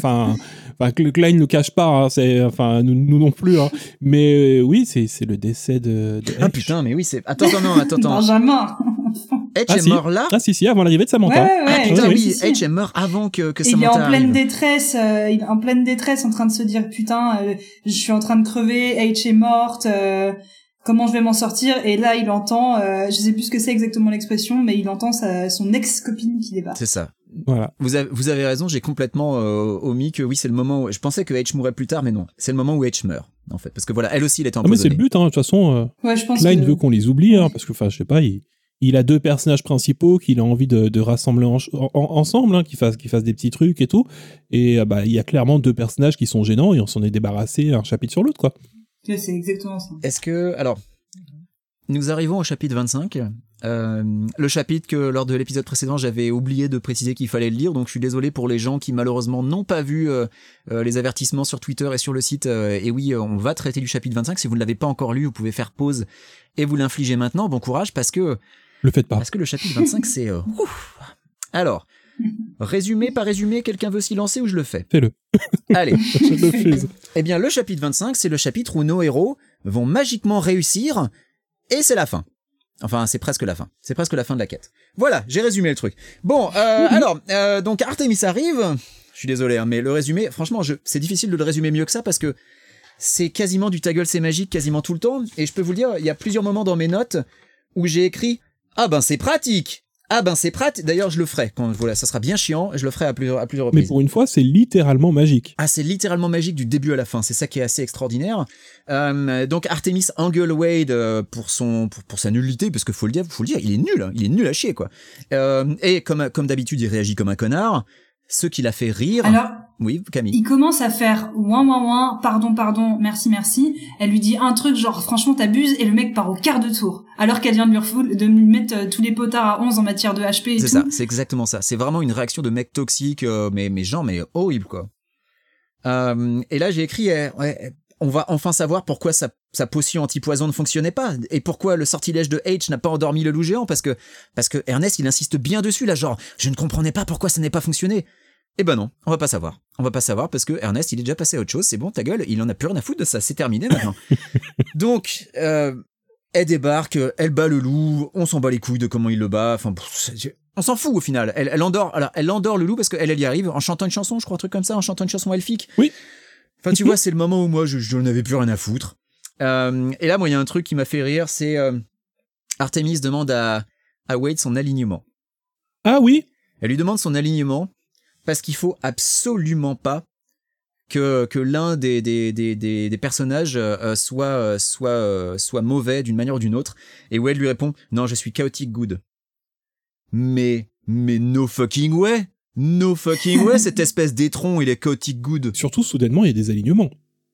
Enfin, Klein ne le cache pas. hein, c'est, enfin, nous, nous non plus. hein. Mais euh, oui, c'est, c'est le décès de. de Ah Edge. putain, mais oui, c'est. Attends, attends, non, attends, attends. Benjamin. Edge Ah, est si. mort là? Ah si si, avant l'arrivée de Ouais, Samantha. ouais, Ah ouais. putain, oui, oui, si, si. Edge est mort avant que, que Et il est Samantha en pleine arrive. détresse, euh, il est en pleine détresse en train de se dire putain, euh, je suis en train de crever, H est morte, euh, comment je vais m'en sortir? Et là, il entend, euh, je sais plus ce que c'est exactement l'expression, mais il entend sa, son ex-copine qui débarque. C'est ça. Voilà. Vous avez, vous avez raison, j'ai complètement euh, omis que oui, c'est le moment où. Je pensais que Edge mourrait plus tard, mais non. C'est le moment où Edge meurt, en fait. Parce que voilà, elle aussi, elle était Ah, mais c'est le but. Hein, de toute façon, euh, Ouais, je pense Klein que... veut qu'on les oublie, hein, parce que, enfin, je sais pas, il, il a deux personnages principaux qu'il a envie de, de rassembler en- en- ensemble, hein, qu'ils fassent, qu'ils fassent des petits trucs et tout. Et euh, bah, il y a clairement deux personnages qui sont gênants et on s'en est débarrassé un chapitre sur l'autre, quoi. C'est exactement ça. Est-ce que. Alors. Nous arrivons au chapitre 25. Euh, le chapitre que lors de l'épisode précédent j'avais oublié de préciser qu'il fallait le lire, donc je suis désolé pour les gens qui malheureusement n'ont pas vu euh, euh, les avertissements sur Twitter et sur le site. euh, et oui, on va traiter du chapitre 25. Si vous ne l'avez pas encore lu, vous pouvez faire pause et vous l'infliger maintenant. Bon courage parce que Le faites pas. parce que le chapitre 25 c'est. euh. Alors, résumé par résumé, quelqu'un veut s'y lancer ou je le fais? Fais-le. Allez. Je le fais. Eh bien, le chapitre 25, c'est le chapitre où nos héros vont magiquement réussir, et c'est la fin. Enfin, c'est presque la fin. C'est presque la fin de la quête. Voilà, j'ai résumé le truc. Bon, euh, alors, euh, donc Artemis arrive. Je suis désolé, hein, mais le résumé, franchement, je, c'est difficile de le résumer mieux que ça parce que c'est quasiment du ta gueule, c'est magique quasiment tout le temps. Et je peux vous le dire, il y a plusieurs moments dans mes notes où j'ai écrit Ah ben c'est pratique Ah ben c'est Pratt. D'ailleurs, je le ferai quand voilà, ça sera bien chiant. Je le ferai à plusieurs à plusieurs Mais reprises. pour une fois, c'est littéralement magique. Ah, c'est littéralement magique du début à la fin. C'est ça qui est assez extraordinaire. Euh, donc Artemis engueule Wade euh, pour son pour, pour sa nullité, parce que faut le dire, faut le dire, il est nul, hein. il est nul à chier quoi. Euh, et comme comme d'habitude, il réagit comme un connard. Ce qui l'a fait rire. Alors, oui, Camille. il commence à faire ouin ouin ouin, pardon pardon, merci merci. Elle lui dit un truc genre franchement t'abuses et le mec part au quart de tour. Alors qu'elle vient de lui, refou- de lui mettre euh, tous les potards à 11 en matière de HP C'est ça, c'est exactement ça. C'est vraiment une réaction de mec toxique, euh, mais mais genre mais horrible quoi. Euh, et là j'ai écrit, euh, ouais, on va enfin savoir pourquoi sa, sa potion anti-poison ne fonctionnait pas et pourquoi le sortilège de H n'a pas endormi le loup géant parce que parce que Ernest il insiste bien dessus là genre je ne comprenais pas pourquoi ça n'est pas fonctionné. Eh ben non, on va pas savoir. On va pas savoir parce que Ernest il est déjà passé à autre chose. C'est bon, ta gueule, il en a plus rien à foutre de ça. C'est terminé maintenant. Donc euh, elle débarque, elle bat le loup, on s'en bat les couilles de comment il le bat. Enfin, on s'en fout au final. Elle, elle endort, alors elle endort le loup parce qu'elle elle y arrive en chantant une chanson, je crois un truc comme ça, en chantant une chanson elfique. Oui. Enfin, tu vois, c'est le moment où moi je, je n'avais plus rien à foutre. Euh, et là, moi, il y a un truc qui m'a fait rire, c'est euh, Artemis demande à à Wade son alignement. Ah oui Elle lui demande son alignement parce qu'il faut absolument pas que, que l'un des, des, des, des, personnages euh, euh, soit, euh, soit, soit mauvais d'une manière ou d'une autre. Et Wade lui répond Non, je suis chaotic good. Mais, mais no fucking way! No fucking way, cette espèce d'étron, il est chaotic good. Surtout, soudainement, il y a des alignements.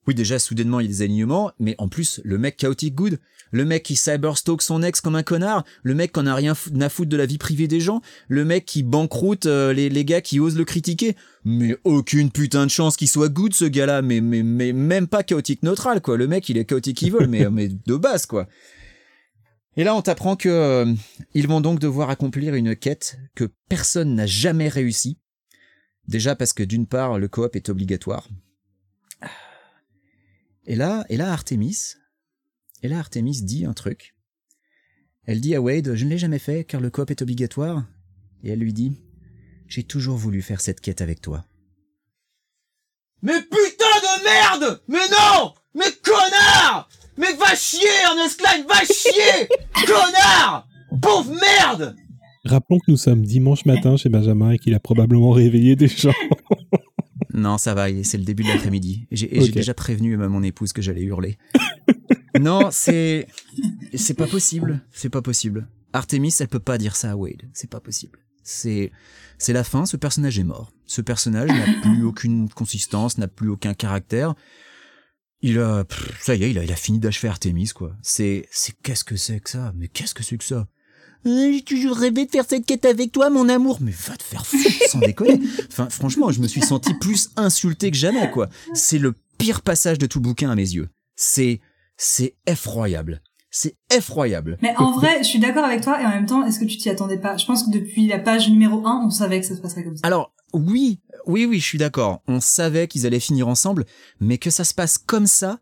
Oui, déjà, soudainement, il y a des alignements, mais en plus, le mec chaotic good, le mec qui cyberstalk son ex comme un connard, le mec qui en a rien à foutre de la vie privée des gens, le mec qui banqueroute euh, les, les gars qui osent le critiquer. Mais aucune putain de chance qu'il soit good, ce gars-là, mais même pas chaotique neutral, quoi. Le mec, il est chaotique evil, mais, mais de base, quoi. Et là, on t'apprend que euh, ils vont donc devoir accomplir une quête que personne n'a jamais réussi. Déjà parce que d'une part, le coop est obligatoire. Et là, et là, Artemis, et là, Artemis dit un truc. Elle dit à Wade, je ne l'ai jamais fait car le coop est obligatoire. Et elle lui dit, j'ai toujours voulu faire cette quête avec toi. Mais putain de merde! Mais non! Mais connard! Mais va chier, Ernest Klein, va chier! connard! Pauvre merde! Rappelons que nous sommes dimanche matin chez Benjamin et qu'il a probablement réveillé des gens. Non, ça va, c'est le début de l'après-midi. J'ai déjà prévenu mon épouse que j'allais hurler. non, c'est c'est pas possible, c'est pas possible. Artemis, elle peut pas dire ça à Wade, c'est pas possible. C'est c'est la fin, ce personnage est mort. Ce personnage n'a plus aucune consistance, n'a plus aucun caractère. Il a pff, ça y est, il a, il a fini d'achever Artemis quoi. C'est c'est qu'est-ce que c'est que ça? Mais qu'est-ce que c'est que ça? Euh, J'ai toujours rêvé de faire cette quête avec toi, mon amour. Mais va te faire foutre, sans déconner. Enfin, franchement, je me suis senti plus insulté que jamais, quoi. C'est le pire passage de tout le bouquin à mes yeux. C'est, c'est effroyable. C'est effroyable. Mais en vrai, je suis d'accord avec toi et en même temps, est-ce que tu t'y attendais pas? Je pense que depuis la page numéro 1, on savait que ça se passerait comme ça. Alors, oui, oui, oui, je suis d'accord. On savait qu'ils allaient finir ensemble, mais que ça se passe comme ça,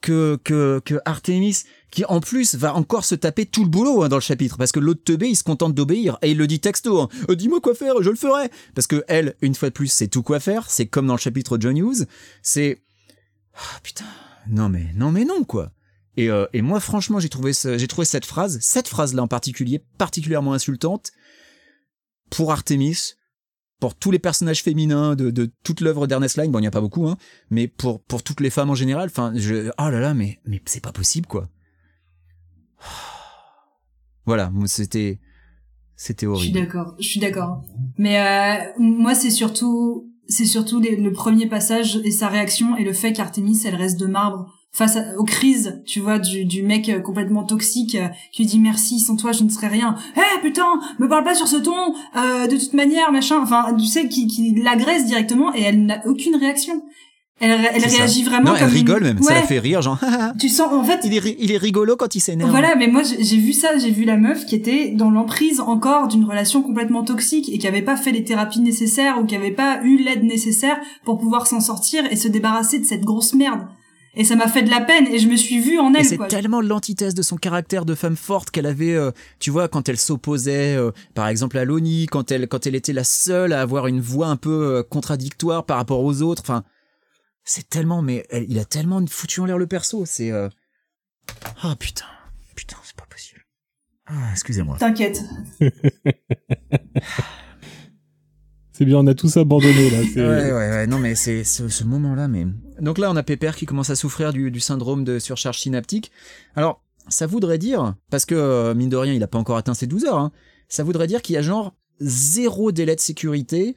que, que, que Artemis, qui en plus va encore se taper tout le boulot hein, dans le chapitre, parce que l'autre teubé, il se contente d'obéir, et il le dit texto, hein, Euh, dis-moi quoi faire, je le ferai. Parce que elle, une fois de plus, c'est tout quoi faire, c'est comme dans le chapitre John Hughes, c'est... Ah, putain, non mais, non mais non, quoi. Et, euh, et moi, franchement, j'ai trouvé, j'ai trouvé cette phrase, cette phrase-là en particulier, particulièrement insultante pour Artemis, pour tous les personnages féminins de, de toute l'œuvre d'Ernest Line. Bon, il n'y a pas beaucoup, hein, mais pour, pour toutes les femmes en général. Enfin, je, oh là là, mais, mais c'est pas possible, quoi. Voilà, c'était, c'était Je suis horrible. d'accord, je suis d'accord. Mais euh, moi, c'est surtout, c'est surtout les- le premier passage et sa réaction et le fait qu'Artemis, elle reste de marbre face à- aux crises, tu vois, du, du mec euh, complètement toxique euh, qui lui dit merci, sans toi, je ne serais rien. Eh putain, me parle pas sur ce ton. euh, de toute manière, machin. Enfin, tu sais, qui, qui l'agresse directement et elle n'a aucune réaction. Elle, elle ça. réagit vraiment Non, elle comme rigole même, ça la fait rire, genre, Tu sens, en fait, il est, il est rigolo quand il s'énerve. voilà, mais moi j'ai j'ai vu ça, j'ai vu la meuf qui était dans l'emprise encore d'une relation complètement toxique et qui avait pas fait les thérapies nécessaires ou qui avait pas eu l'aide nécessaire pour pouvoir s'en sortir et se débarrasser de cette grosse merde. Et ça m'a fait de la peine et je me suis vue en Et elle c'est tellement l'antithèse de son caractère de femme forte qu'elle avait, euh, tu vois, quand elle s'opposait, euh, par exemple à Loni, quand elle, quand elle était la seule à avoir une voix un peu euh, contradictoire par rapport aux autres. Enfin, c'est tellement, mais elle- il a tellement foutu en l'air le perso. C'est, euh... ah putain, putain, c'est pas possible. Ah, excusez-moi. T'inquiète. C'est bien, on a tous abandonné là. c'est- Ouais, ouais, ouais, non, mais c'est ce, ce moment-là, mais. Donc là, on a Pépère qui commence à souffrir du, du syndrome de surcharge synaptique. Alors, ça voudrait dire, parce que, euh, mine de rien, il a pas encore atteint ses 12 heures, hein, ça voudrait dire qu'il y a genre zéro délai de sécurité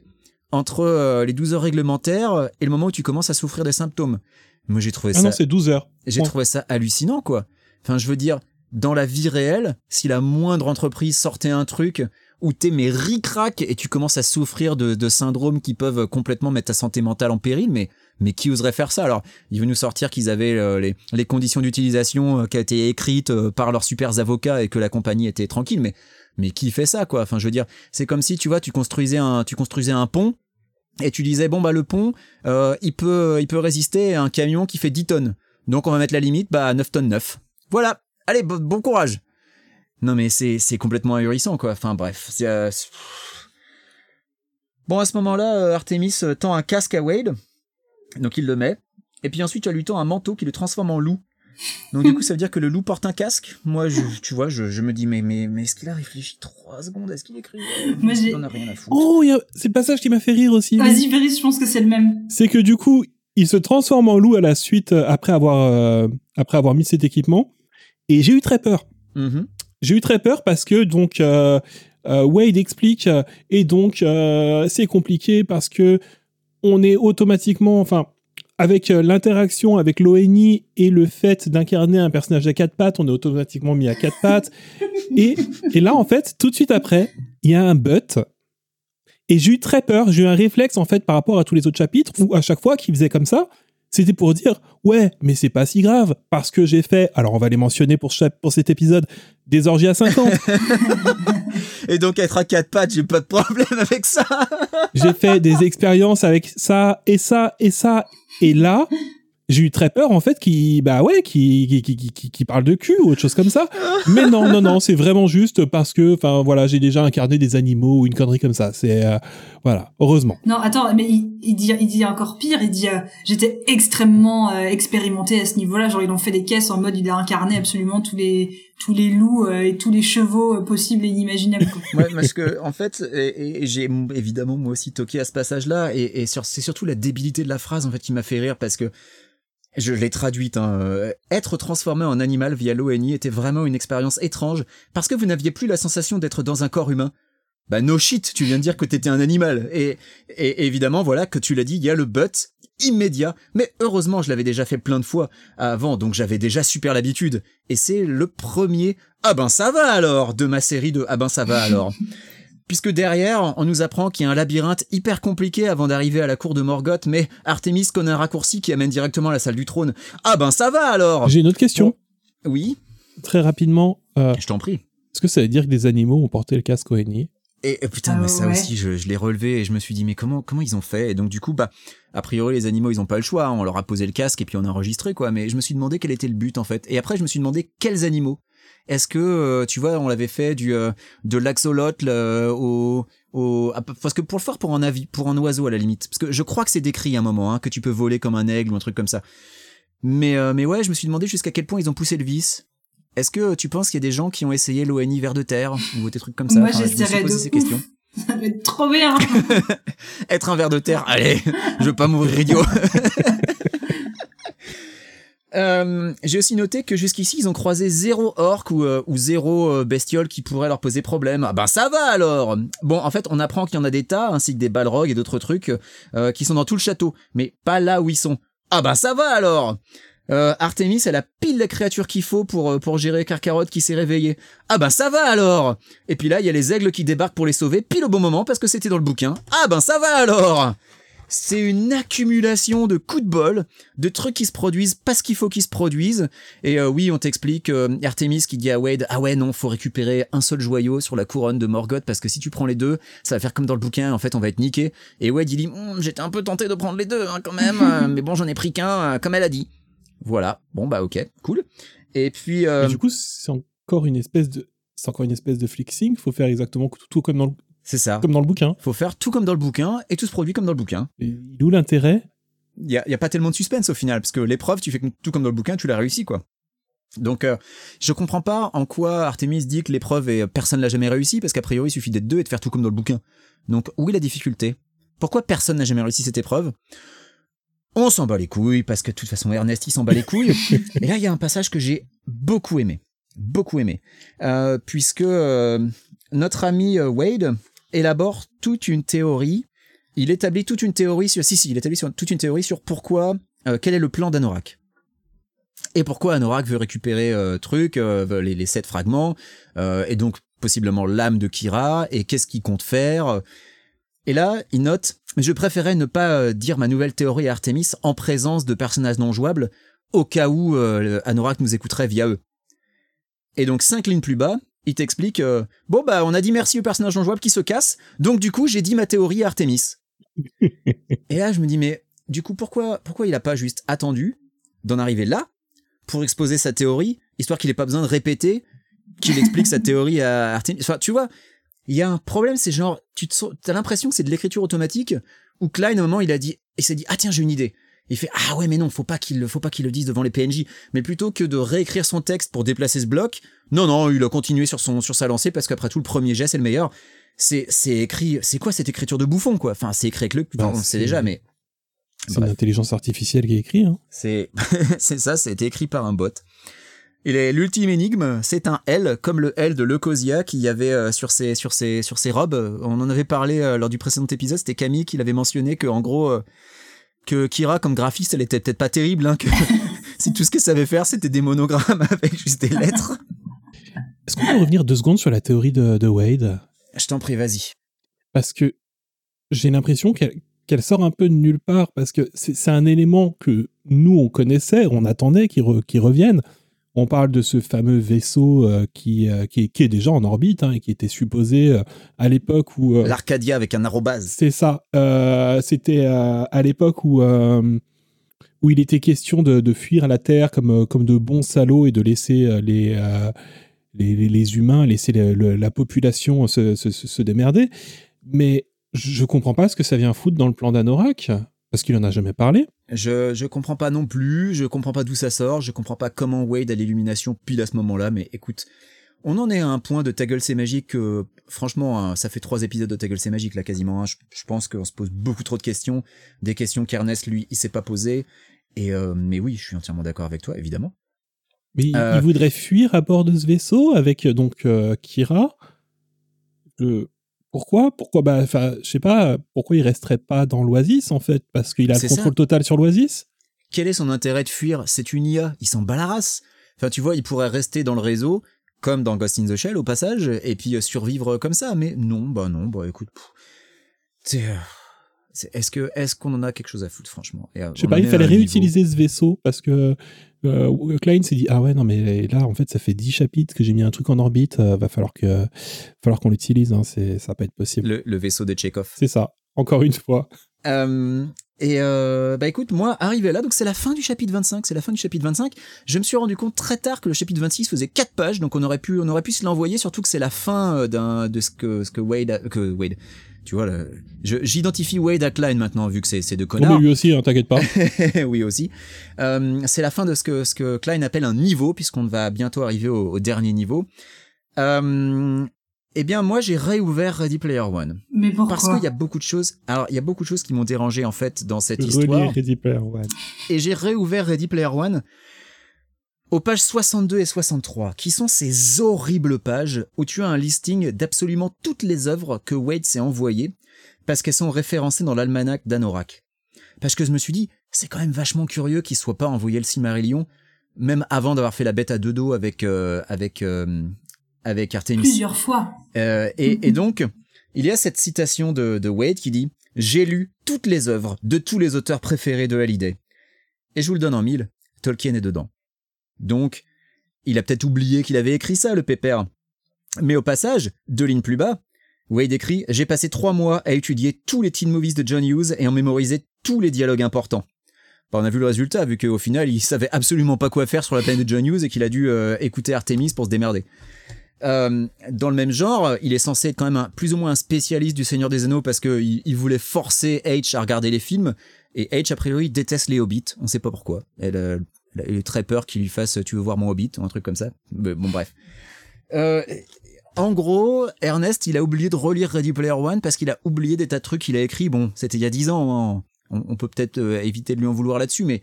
entre euh, les 12 heures réglementaires et le moment où tu commences à souffrir des symptômes. Moi, j'ai trouvé Ah ça non, c'est 12 heures. j'ai Bon. trouvé ça hallucinant, quoi. Enfin, je veux dire, dans la vie réelle, si la moindre entreprise sortait un truc où t'es mais ric-rac et tu commences à souffrir de, syndromes qui peuvent complètement mettre ta santé mentale en péril, mais mais qui oserait faire ça? Alors, il veut nous sortir qu'ils avaient euh, les, conditions d'utilisation euh, qui a été écrites euh, par leurs super avocats et que la compagnie était tranquille, mais mais qui fait ça, quoi? Enfin, je veux dire, c'est comme si tu vois, tu construisais un tu construisais un pont et tu disais bon bah le pont il peut il peut résister à un camion qui fait 10 tonnes. Donc on va mettre la limite bah, à 9 tonnes 9. Voilà. Allez, bo- bon courage. Non mais c'est c'est complètement ahurissant quoi. Enfin bref, c'est euh, c'est- Bon à ce moment-là, euh, Artemis euh, tend un casque à Wade. Donc il le met et puis ensuite tu lui tend un manteau qui le transforme en loup. Donc du coup ça veut dire que le loup porte un casque. Moi je, tu vois, je, je me dis mais mais mais est-ce qu'il a réfléchi trois secondes? Est-ce qu'il écrit? Moi, j'ai- rien à foutre? Oh, il y a- c'est le passage qui m'a fait rire aussi. Vas-y, Véris, je pense que c'est le même. C'est que du coup, il se transforme en loup à la suite après avoir euh, après avoir mis cet équipement. Et j'ai eu très peur. Mhm. J'ai eu très peur parce que donc euh, euh, Wade explique euh, et donc c'est compliqué parce que on est automatiquement, enfin avec l'interaction avec l'ONI et le fait d'incarner un personnage à quatre pattes, on est automatiquement mis à quatre pattes. et, et là, en fait, tout de suite après, il y a un but. Et j'ai eu très peur, j'ai eu un réflexe en fait par rapport à tous les autres chapitres où à chaque fois qu'il faisait comme ça, c'était pour dire ouais, mais c'est pas si grave parce que j'ai fait, alors on va les mentionner pour, chaque- pour cet épisode, des orgies à 50. Et donc être à quatre pattes, j'ai pas de problème avec ça. j'ai fait des expériences avec ça et ça et ça et là j'ai eu très peur en fait qui bah ouais qui qui, qui, qui, qui parle de cul ou autre chose comme ça mais non non non c'est vraiment juste parce que enfin voilà j'ai déjà incarné des animaux ou une connerie comme ça c'est euh, voilà heureusement Non, attends, mais il, il dit, il dit encore pire. Il dit, euh, j'étais extrêmement euh, expérimenté à ce niveau-là. Genre, ils ont fait des caisses en mode, il a incarné absolument tous les tous les loups euh, et tous les chevaux euh, possibles et inimaginables. Ouais, parce que en fait, et, et j'ai évidemment moi aussi toqué à ce passage-là, et, et sur, c'est surtout la débilité de la phrase en fait qui m'a fait rire parce que je l'ai traduite. Hein, euh, être transformé en animal via l'ONI était vraiment une expérience étrange parce que vous n'aviez plus la sensation d'être dans un corps humain. Bah no shit, tu viens de dire que t'étais un animal. Et, et évidemment, voilà, que tu l'as dit, il y a le but immédiat. Mais heureusement, je l'avais déjà fait plein de fois avant, donc j'avais déjà super l'habitude. Et c'est le premier Ah ben ça va alors de ma série de Ah ben ça va alors. Puisque derrière, on nous apprend qu'il y a un labyrinthe hyper compliqué avant d'arriver à la cour de Morgoth, mais Artemis connaît un raccourci qui amène directement à la salle du trône. Ah ben ça va alors j'ai une autre question Oui, très rapidement euh, je t'en prie. est-ce que ça veut dire que des animaux ont porté le casque ONI Et, et putain, Ah mais ça ouais. aussi, je, je l'ai relevé et je me suis dit, mais comment, comment ils ont fait? Et donc, du coup, bah, a priori, les animaux, ils ont pas le choix. On leur a posé le casque et puis on a enregistré, quoi. Mais je me suis demandé quel était le but, en fait. Et après, je me suis demandé quels animaux? Est-ce que, euh, tu vois, on l'avait fait du euh, de l'axolotl euh, au, au parce que pour le faire pour un avis, pour un oiseau à la limite, parce que je crois que c'est décrit à un moment hein, que tu peux voler comme un aigle ou un truc comme ça. Mais euh, mais ouais, je me suis demandé jusqu'à quel point ils ont poussé le vice. Est-ce que tu penses qu'il y a des gens qui ont essayé l'ONI vers de terre ou des trucs comme ça? Moi, Enfin, je j'essaierais posé de ces questions. Ça va être trop bien. Être un ver de terre, allez, je veux pas mourir idiot. Euh, J'ai aussi noté que jusqu'ici ils ont croisé zéro orc ou, euh, ou zéro euh, bestiole qui pourrait leur poser problème. Ah ben ça va alors. Bon en fait on apprend qu'il y en a des tas ainsi que des balrogs et d'autres trucs qui sont dans tout le château, mais pas là où ils sont. Ah ben ça va alors. Euh, Artemis elle a pile la créature qu'il faut pour euh, pour gérer Carcarotte qui s'est réveillé. Ah ben ça va alors. Et puis là il y a les aigles qui débarquent pour les sauver pile au bon moment parce que c'était dans le bouquin. Ah ben ça va alors. C'est une accumulation de coups de bol, de trucs qui se produisent parce qu'il faut qu'ils se produisent. Et euh, oui, on t'explique euh, Artemis qui dit à Wade ah ouais non, faut récupérer un seul joyau sur la couronne de Morgoth parce que si tu prends les deux, ça va faire comme dans le bouquin. En fait, on va être niqué. Et Wade il dit Hum, j'étais un peu tenté de prendre les deux hein, quand même, euh, mais bon j'en ai pris qu'un euh, comme elle a dit. Voilà. Bon bah ok, cool. Et puis euh, Et du coup c'est encore une espèce de c'est encore une espèce de flixing faut faire exactement tout, tout comme dans le, c'est ça. comme dans le bouquin Faut faire tout comme dans le bouquin et tout se produit comme dans le bouquin. Et il est où l'intérêt? Il y a, y a pas tellement de suspense au final parce que l'épreuve, tu fais tout comme dans le bouquin, tu l'as réussi quoi. Donc euh, je comprends pas en quoi Artemis dit que l'épreuve et personne l'a jamais réussi parce qu'a priori il suffit d'être deux et de faire tout comme dans le bouquin. Donc où est la difficulté? Pourquoi personne n'a jamais réussi cette épreuve? On s'en bat les couilles parce que de toute façon Ernest il s'en bat les couilles. et là il y a un passage que j'ai beaucoup aimé, beaucoup aimé, Euh, puisque euh, notre ami euh, Wade élabore toute une théorie. Il établit toute une théorie sur si si il établit sur- toute une théorie sur pourquoi euh, quel est le plan d'Anorak et pourquoi Anorak veut récupérer truc, les, les sept fragments, et donc possiblement l'âme de Kira, et qu'est-ce qu'il compte faire. Et là, il note, je préférais ne pas euh, dire ma nouvelle théorie à Artemis en présence de personnages non jouables, au cas où euh, Anorak nous écouterait via eux. Et donc, cinq lignes plus bas, il t'explique, euh, bon bah on a dit merci aux personnages non jouables qui se cassent, donc du coup j'ai dit ma théorie à Artemis. et là, je me dis, mais du coup, pourquoi, pourquoi il a pas juste attendu d'en arriver là pour exposer sa théorie, histoire qu'il ait pas besoin de répéter qu'il explique sa théorie à Artemis? Enfin, tu vois, il y a un problème, c'est genre, tu te, as l'impression que c'est de l'écriture automatique, où Klein, à un moment, il a dit, il s'est dit, ah tiens, j'ai une idée. Il fait, ah ouais, mais non, faut pas qu'il, le- faut pas qu'il le dise devant les PNJ. Mais plutôt que de réécrire son texte pour déplacer ce bloc, non, non, il a continué sur son, sur sa lancée, parce qu'après tout, le premier jet, c'est le meilleur. C'est, c'est écrit, c'est quoi cette écriture de bouffon, quoi? Enfin, c'est écrit avec le, enfin, on le sait déjà, mais C'est une intelligence artificielle qui est écrit. Hein. C'est c'est ça, été écrit par un bot. Il est l'ultime énigme, c'est un L comme le L de Leucosia qu'il y avait euh, sur ses sur ses sur ses robes. On en avait parlé euh, lors du précédent épisode, c'était Camille qui l'avait mentionné que en gros euh, que Kira comme graphiste, elle était peut-être pas terrible hein, que si tout ce qu'elle savait faire c'était des monogrammes avec juste des lettres. Est-ce qu'on peut revenir deux secondes sur la théorie de, de Wade? Je t'en prie, vas-y. Parce que j'ai l'impression qu'elle qu'elle sort un peu de nulle part, parce que c'est un élément que nous, on connaissait, on attendait qu'il re- qu'il revienne. On parle de ce fameux vaisseau euh, qui, euh, qui, est, qui est déjà en orbite hein, et qui était supposé euh, à l'époque où... L'Arcadia avec un arrobase. C'est ça. C'était à l'époque où, où il était question de, de fuir la Terre comme, comme de bons salauds et de laisser les, euh, les, les- humains, laisser le- le- la population se- se démerder. Mais je comprends pas ce que ça vient foutre dans le plan d'Anorak, parce qu'il en a jamais parlé. Je je comprends pas non plus, je comprends pas d'où ça sort, je comprends pas comment Wade a l'illumination pile à ce moment-là, mais écoute, on en est à un point de Ta gueule c'est magique que, franchement, hein, ça fait trois épisodes de Ta gueule c'est magique là quasiment. hein. Je, je pense qu'on se pose beaucoup trop de questions, des questions qu'Ernest lui il s'est pas posées. Et euh, mais oui, je suis entièrement d'accord avec toi, évidemment. Mais il- Euh. il voudrait fuir à bord de ce vaisseau avec euh, donc euh, Kira? Pourquoi Pourquoi Bah, enfin, je sais pas. Pourquoi il resterait pas dans l'Oasis en fait Parce qu'il a le contrôle ça. total sur l'Oasis? Quel est son intérêt de fuir? C'est une IA, il s'en bat la race. Enfin, tu vois, il pourrait rester dans le réseau, comme dans Ghost in the Shell au passage, et puis euh, survivre comme ça. Mais non, bah non, bah écoute, c'est, euh, c'est- est-ce que est-ce qu'on en a quelque chose à foutre, franchement? Et, euh, Je sais pas. Il fallait niveau- réutiliser ce vaisseau parce que euh, Klein s'est dit ah ouais non mais là en fait ça fait 10 chapitres que j'ai mis un truc en orbite. euh, va falloir que falloir qu'on l'utilise. Hein, c'est ça va pas être possible. le, le vaisseau de Chekhov. C'est ça. Encore une fois. Euh, et euh, bah écoute, moi, arrivé là, donc c'est la fin du chapitre 25, c'est la fin du chapitre 25. Je me suis rendu compte très tard que le chapitre 26 faisait 4 pages, donc on aurait pu, on aurait pu se l'envoyer, surtout que c'est la fin d'un de ce que ce que Wade, a- que Wade, tu vois, le- j'identifie Wade à Klein maintenant vu que c'est Bon, mais connards. lui aussi, hein, t'inquiète pas. oui aussi. Euh, c'est la fin de ce que ce que Klein appelle un niveau, puisqu'on va bientôt arriver au, au dernier niveau. Euh, eh bien, moi, j'ai réouvert Ready Player One. Mais pourquoi Parce qu'il y a beaucoup de choses. Alors, il y a beaucoup de choses qui m'ont dérangé en fait dans cette histoire. Ready Player One. Et j'ai réouvert Ready Player One aux pages 62 et 63, qui sont ces horribles pages où tu as un listing d'absolument toutes les œuvres que Wade s'est envoyées parce qu'elles sont référencées dans l'almanach d'Anorak. Parce que je me suis dit, c'est quand même vachement curieux qu'il soit pas envoyé le Silmarillion, même avant d'avoir fait la bête à deux dos avec euh, avec euh, avec Artemis. Plusieurs fois. Euh, et, et donc, il y a cette citation de, de Wade qui dit J'ai lu toutes les œuvres de tous les auteurs préférés de Hallyday. Et je vous le donne en mille, Tolkien est dedans. Donc, il a peut-être oublié qu'il avait écrit ça, le pépère. Mais au passage, deux lignes plus bas, Wade écrit J'ai passé trois mois à étudier tous les teen movies de John Hughes et en mémoriser tous les dialogues importants. Bah, on a vu le résultat, vu qu'au final, il savait absolument pas quoi faire sur la planète de John Hughes et qu'il a dû euh, écouter Artemis pour se démerder. Euh, dans le même genre, il est censé être quand même un, plus ou moins un spécialiste du Seigneur des Anneaux parce qu'il il voulait forcer H à regarder les films. Et H, a priori, déteste les hobbits. On sait pas pourquoi. Elle, euh, il a très peur qu'il lui fasse Tu veux voir mon Hobbit ou un truc comme ça. Mais bon, bref. Euh, en gros, Ernest, il a oublié de relire Ready Player One parce qu'il a oublié des tas de trucs qu'il a écrits. Bon, c'était il y a dix ans. hein. On, on peut peut-être euh, éviter de lui en vouloir là-dessus, mais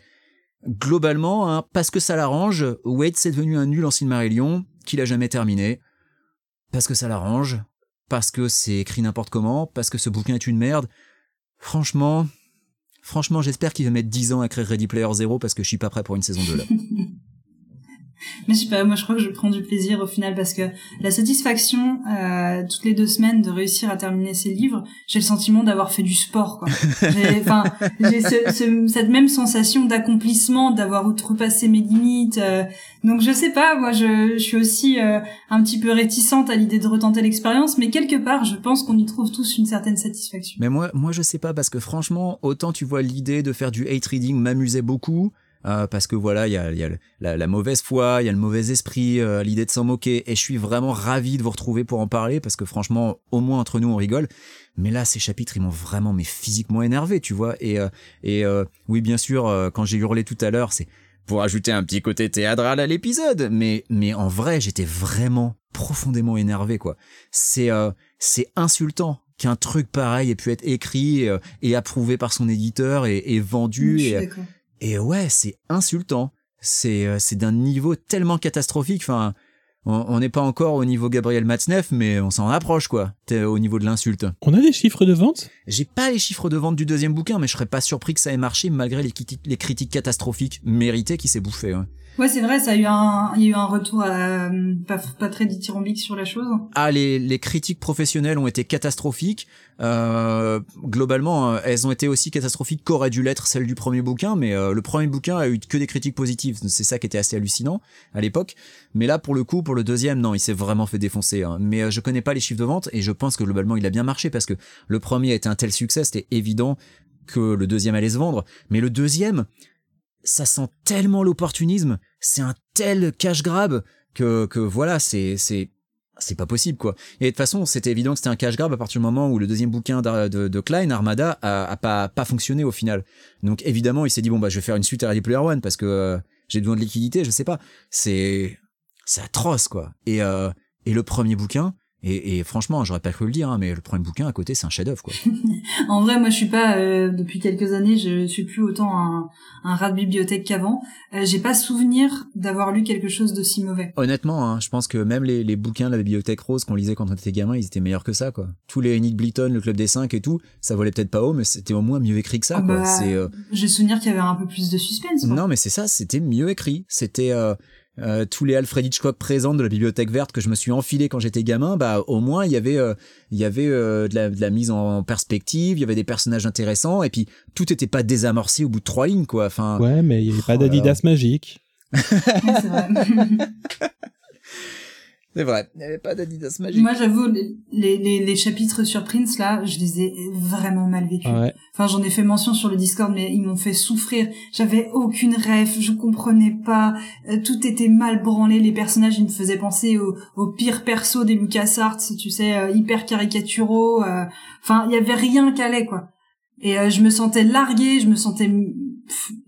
globalement, hein, parce que ça l'arrange, Wade c'est devenu un nul en Silmarillion qu'il a jamais terminé. Parce que ça l'arrange, parce que c'est écrit n'importe comment, parce que ce bouquin est une merde. Franchement, franchement, j'espère qu'il va mettre 10 ans à écrire Ready Player Zero parce que je suis pas prêt pour une saison 2 là. Mais je sais pas, moi je crois que je prends du plaisir au final parce que la satisfaction euh, toutes les deux semaines de réussir à terminer ces livres, j'ai le sentiment d'avoir fait du sport quoi. J'ai- Enfin, j'ai ce- ce- cette même sensation d'accomplissement, d'avoir outrepassé mes limites. euh, donc je sais pas, moi je, je suis aussi euh, un petit peu réticente à l'idée de retenter l'expérience, mais quelque part je pense qu'on y trouve tous une certaine satisfaction. Mais moi, moi, je sais pas parce que franchement, autant tu vois l'idée de faire du hate reading m'amusait beaucoup. Euh, parce que voilà, il y a, y a la, la mauvaise foi, il y a le mauvais esprit, euh, l'idée de s'en moquer, et je suis vraiment ravi de vous retrouver pour en parler, parce que franchement, au moins entre nous, on rigole. Mais là, ces chapitres, ils m'ont vraiment, mais physiquement énervé, tu vois. Et, euh, et euh, oui, bien sûr, euh, quand j'ai hurlé tout à l'heure, c'est pour ajouter un petit côté théâtral à l'épisode. Mais, mais en vrai, j'étais vraiment profondément énervé, quoi. C'est, euh, c'est insultant qu'un truc pareil ait pu être écrit et approuvé par son éditeur et, et vendu. je suis Et, d'accord. Et ouais, c'est insultant. C'est euh, c'est d'un niveau tellement catastrophique. Enfin, on n'est pas encore au niveau Gabriel Matzneff, mais on s'en approche, quoi. Au niveau de l'insulte. On a des chiffres de vente? J'ai pas les chiffres de vente du deuxième bouquin, mais je serais pas surpris que ça ait marché malgré les, criti- les critiques catastrophiques méritées qui s'est bouffé. Ouais, c'est vrai, ça a eu un, il y a eu un retour euh, pas, pas très dithyrambique sur la chose. Ah, les, les critiques professionnelles ont été catastrophiques. Euh, globalement, euh, elles ont été aussi catastrophiques qu'aurait dû l'être celle du premier bouquin, mais euh, le premier bouquin a eu que des critiques positives. C'est ça qui était assez hallucinant à l'époque. Mais là, pour le coup, pour le deuxième, non, il s'est vraiment fait défoncer. hein. Mais euh, je connais pas les chiffres de vente et je pense que globalement, il a bien marché parce que le premier a été un tel succès, c'était évident que le deuxième allait se vendre. Mais le deuxième, ça sent tellement l'opportunisme, c'est un tel cash grab que, que voilà, c'est, c'est, c'est pas possible quoi. Et de toute façon, c'était évident que c'était un cash grab à partir du moment où le deuxième bouquin de, de Klein, Armada, a, pas, pas fonctionné au final. Donc évidemment, il s'est dit bon bah je vais faire une suite à Ready One parce que euh, j'ai besoin de liquidité, je sais pas. C'est, c'est atroce quoi. Et, euh, et le premier bouquin, et, et franchement, j'aurais pas cru le dire, hein, mais le premier bouquin à côté, c'est un chef-d'œuvre quoi. En vrai, moi, je suis pas euh, depuis quelques années, je suis plus autant un, un rat de bibliothèque qu'avant. Euh, J'ai pas souvenir d'avoir lu quelque chose de si mauvais. Honnêtement, hein, je pense que même les, les bouquins de la bibliothèque rose qu'on lisait quand on était gamin, ils étaient meilleurs que ça, quoi. Tous les Nick Blyton, le Club des Cinq et tout, ça volait peut-être pas haut, mais c'était au moins mieux écrit que ça, Ah quoi. bah, C'est, euh, J'ai souvenir qu'il y avait un peu plus de suspense. quoi. non, mais c'est ça, c'était mieux écrit. C'était euh, tous les Alfred Hitchcock présents de la bibliothèque verte que je me suis enfilé quand j'étais gamin. Bah, au moins il y avait, euh, il y avait euh, de, la, de la mise en perspective, il y avait des personnages intéressants, et puis tout était pas désamorcé au bout de trois lignes, quoi. Enfin, Ouais, mais il n'y avait pas Oh d'Adidas magique. C'est vrai. il y avait pas d'Adidas magique. Moi, j'avoue, les, les, les, les chapitres sur Prince, là, je les ai vraiment mal vécus. Ouais. Enfin, j'en ai fait mention sur le Discord, mais ils m'ont fait souffrir. J'avais aucune ref, je comprenais pas. Euh, tout était mal branlé. Les personnages, ils me faisaient penser au, au pire perso des LucasArts, tu sais, euh, hyper caricaturaux. euh. Enfin, il y avait rien qui allait, quoi. Et euh, je me sentais larguée, je me sentais...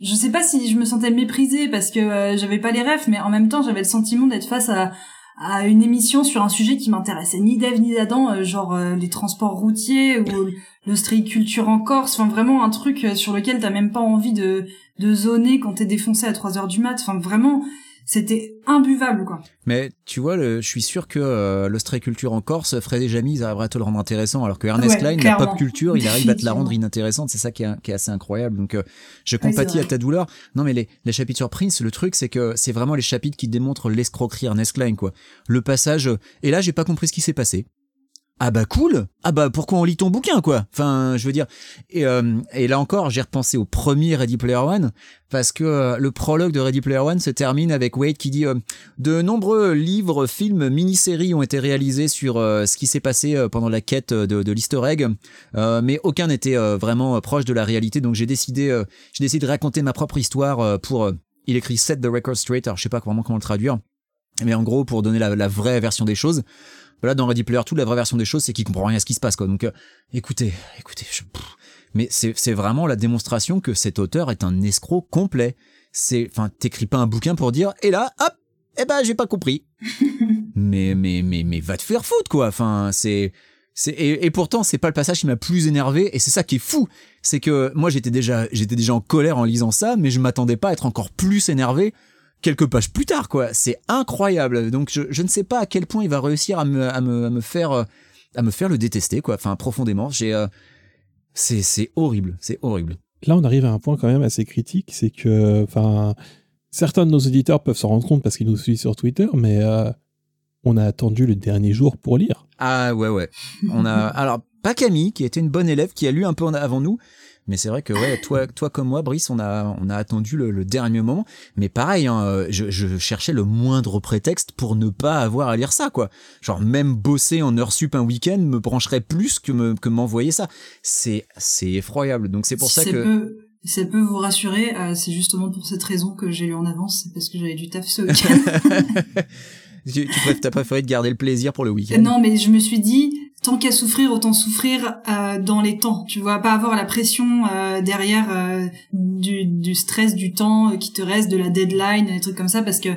Je sais pas si je me sentais méprisée parce que euh, j'avais pas les refs, mais en même temps, j'avais le sentiment d'être face à à une émission sur un sujet qui m'intéressait ni d'Ève ni d'Adam, euh, genre euh, les transports routiers ou l'ostréiculture en Corse, enfin vraiment un truc euh, sur lequel t'as même pas envie de, de zoner quand t'es défoncé à 3 heures du mat, enfin vraiment c'était imbuvable quoi. Mais tu vois, le, je suis sûr que euh, l'ostréiculture en Corse, Fred et Jamie, ils arriveraient à te le rendre intéressant, alors que Ernest Ouais, Klein, la clairement. pop culture, il arrive à te la rendre inintéressante. C'est ça qui est, qui est assez incroyable. Donc, euh, je Ouais, compatis à ta douleur. Non, mais les, les chapitres sur Prince, le truc, c'est que c'est vraiment les chapitres qui démontrent l'escroquerie Ernest Klein, quoi. Le passage. euh, Et là, j'ai pas compris ce qui s'est passé. Ah bah cool Ah bah pourquoi on lit ton bouquin quoi? Enfin je veux dire et, euh, et là encore j'ai repensé au premier Ready Player One parce que euh, le prologue de Ready Player One se termine avec Wade qui dit euh, de nombreux livres, films, mini-séries ont été réalisés sur ce qui s'est passé pendant la quête de, de l'Easter egg, mais aucun n'était vraiment proche de la réalité. Donc j'ai décidé, j'ai décidé de raconter ma propre histoire pour. il écrit Set the record straight. Alors je sais pas vraiment comment le traduire, mais en gros pour donner la vraie version des choses. Là dans Ready Player 2, la vraie version des choses, c'est qu'il comprend rien à ce qui se passe quoi. Donc euh, écoutez, écoutez, je- mais c'est c'est vraiment la démonstration que cet auteur est un escroc complet. c'est, enfin, t'écris pas un bouquin pour dire, et là, hop, eh ben, j'ai pas compris. mais, mais, mais, mais, va te faire foutre, quoi. Enfin, c'est, c'est, et, et pourtant, c'est pas le passage qui m'a plus énervé, et c'est ça qui est fou. C'est que moi, j'étais déjà, j'étais déjà en colère en lisant ça, mais je m'attendais pas à être encore plus énervé quelques pages plus tard, quoi. C'est incroyable. Donc, je, je ne sais pas à quel point il va réussir à me, à me, à me faire, euh, à me faire le détester, quoi. Enfin, profondément. J'ai, euh, c'est, c'est horrible. C'est horrible. Là, on arrive à un point quand même assez critique, c'est que, enfin, certains de nos auditeurs peuvent s'en rendre compte parce qu'ils nous suivent sur Twitter, mais euh, on a attendu le dernier jour pour lire. Ah ouais ouais. On a alors pas Camille qui était une bonne élève qui a lu un peu avant nous, mais c'est vrai que ouais toi toi comme moi Brice on a on a attendu le, le dernier moment, mais pareil hein, je, je cherchais le moindre prétexte pour ne pas avoir à lire ça quoi. Genre même bosser en heure sup un week-end me brancherait plus que me que m'envoyer ça. C'est c'est effroyable. Donc c'est pour Si ça que si ça peut vous rassurer, euh, c'est justement pour cette raison que j'ai lu en avance, c'est parce que j'avais du taf ce week-end. tu, tu préféré de garder le plaisir pour le week-end. non, mais je me suis dit, tant qu'à souffrir, autant souffrir euh, dans les temps. Tu vois, pas avoir la pression euh, derrière euh, du, du stress du temps qui te reste, de la deadline, des trucs comme ça, parce que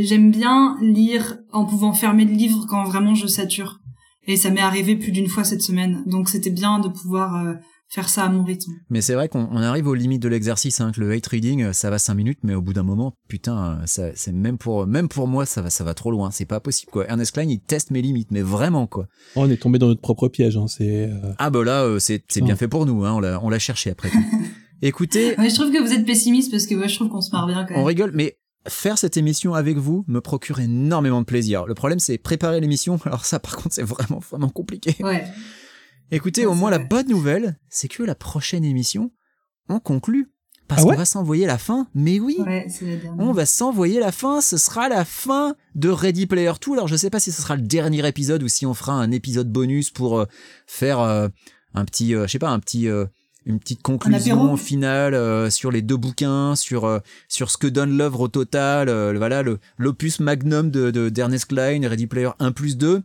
j'aime bien lire en pouvant fermer le livre quand vraiment je sature. Et ça m'est arrivé plus d'une fois cette semaine. Donc c'était bien de pouvoir faire ça à mon rythme. Mais c'est vrai qu'on on arrive aux limites de l'exercice, hein, que le hate reading, euh, ça va 5 minutes, mais au bout d'un moment, putain, euh, ça, c'est même pour, même pour moi, ça va, ça va trop loin. C'est pas possible, quoi. Ernest Klein, il teste mes limites, mais vraiment, quoi. Oh, on est tombé dans notre propre piège. Hein, c'est euh, Ah, bah là, euh, c'est, bien fait pour nous, hein. On l'a, on l'a cherché après tout. Écoutez, Ouais, je trouve que vous êtes pessimiste parce que moi je trouve qu'on se marre bien quand on même. rigole, mais faire cette émission avec vous me procure énormément de plaisir. Le problème, c'est préparer l'émission. Alors ça, par contre, c'est vraiment, vraiment compliqué. Ouais. Écoutez, Ouais, au moins, la bonne nouvelle, c'est que la prochaine émission, on conclut. Parce Ah ouais qu'on va s'envoyer la fin. Mais oui. Ouais. On va s'envoyer la fin, ce sera la fin de Ready Player 2. Alors je sais pas si ce sera le dernier épisode ou si on fera un épisode bonus pour euh, faire euh, un petit, euh, je sais pas, un petit, euh, une petite conclusion finale euh, sur les deux bouquins, sur euh, sur ce que donne l'œuvre au total. euh, voilà le l'opus magnum de de- d'Ernest Klein, Ready Player 1 plus 2.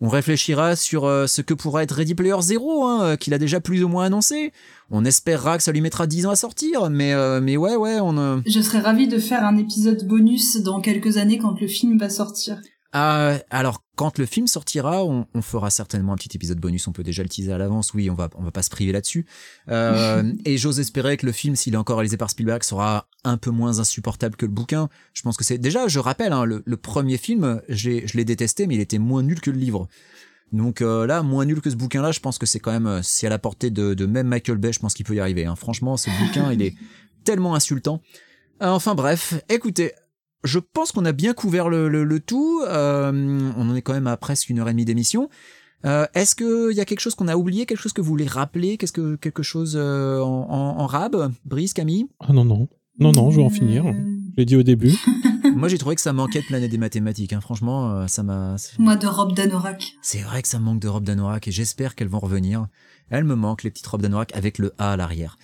On réfléchira sur euh, ce que pourra être Ready Player 0, hein, euh, qu'il a déjà plus ou moins annoncé. On espérera que ça lui mettra 10 ans à sortir, mais euh, mais ouais ouais on. euh, Je serais ravie de faire un épisode bonus dans quelques années quand le film va sortir. Ah, alors quand le film sortira, on, on fera certainement un petit épisode bonus. On peut déjà le teaser à l'avance. Oui, on va on va pas se priver là-dessus. Euh, et j'ose espérer que le film, s'il est encore réalisé par Spielberg, sera un peu moins insupportable que le bouquin. Je pense que c'est déjà. Je rappelle, hein, le, le premier film, je l'ai détesté, mais il était moins nul que le livre. Donc euh, là, moins nul que ce bouquin-là, je pense que c'est quand même, euh, c'est à la portée de, de même Michael Bay, je pense qu'il peut y arriver. Hein. Franchement, ce bouquin, il est tellement insultant. Euh, enfin bref, écoutez, je pense qu'on a bien couvert le, le, le tout. Euh, on en est quand même à presque une heure et demie d'émission. Euh, Est-ce qu'il y a quelque chose qu'on a oublié, quelque chose que vous voulez rappeler, qu'est-ce que quelque chose euh, en, en, en rab, Brice, Camille? Ah non, non. Non, non, je vais en finir. Je l'ai dit au début. Moi, j'ai trouvé que ça manquait de planète des mathématiques. Hein. Franchement, euh, ça m'a. Moi de robe d'anorak. C'est vrai que ça me manque de robes d'anorak et j'espère qu'elles vont revenir. Elles me manquent, les petites robes d'anorak avec le A à l'arrière.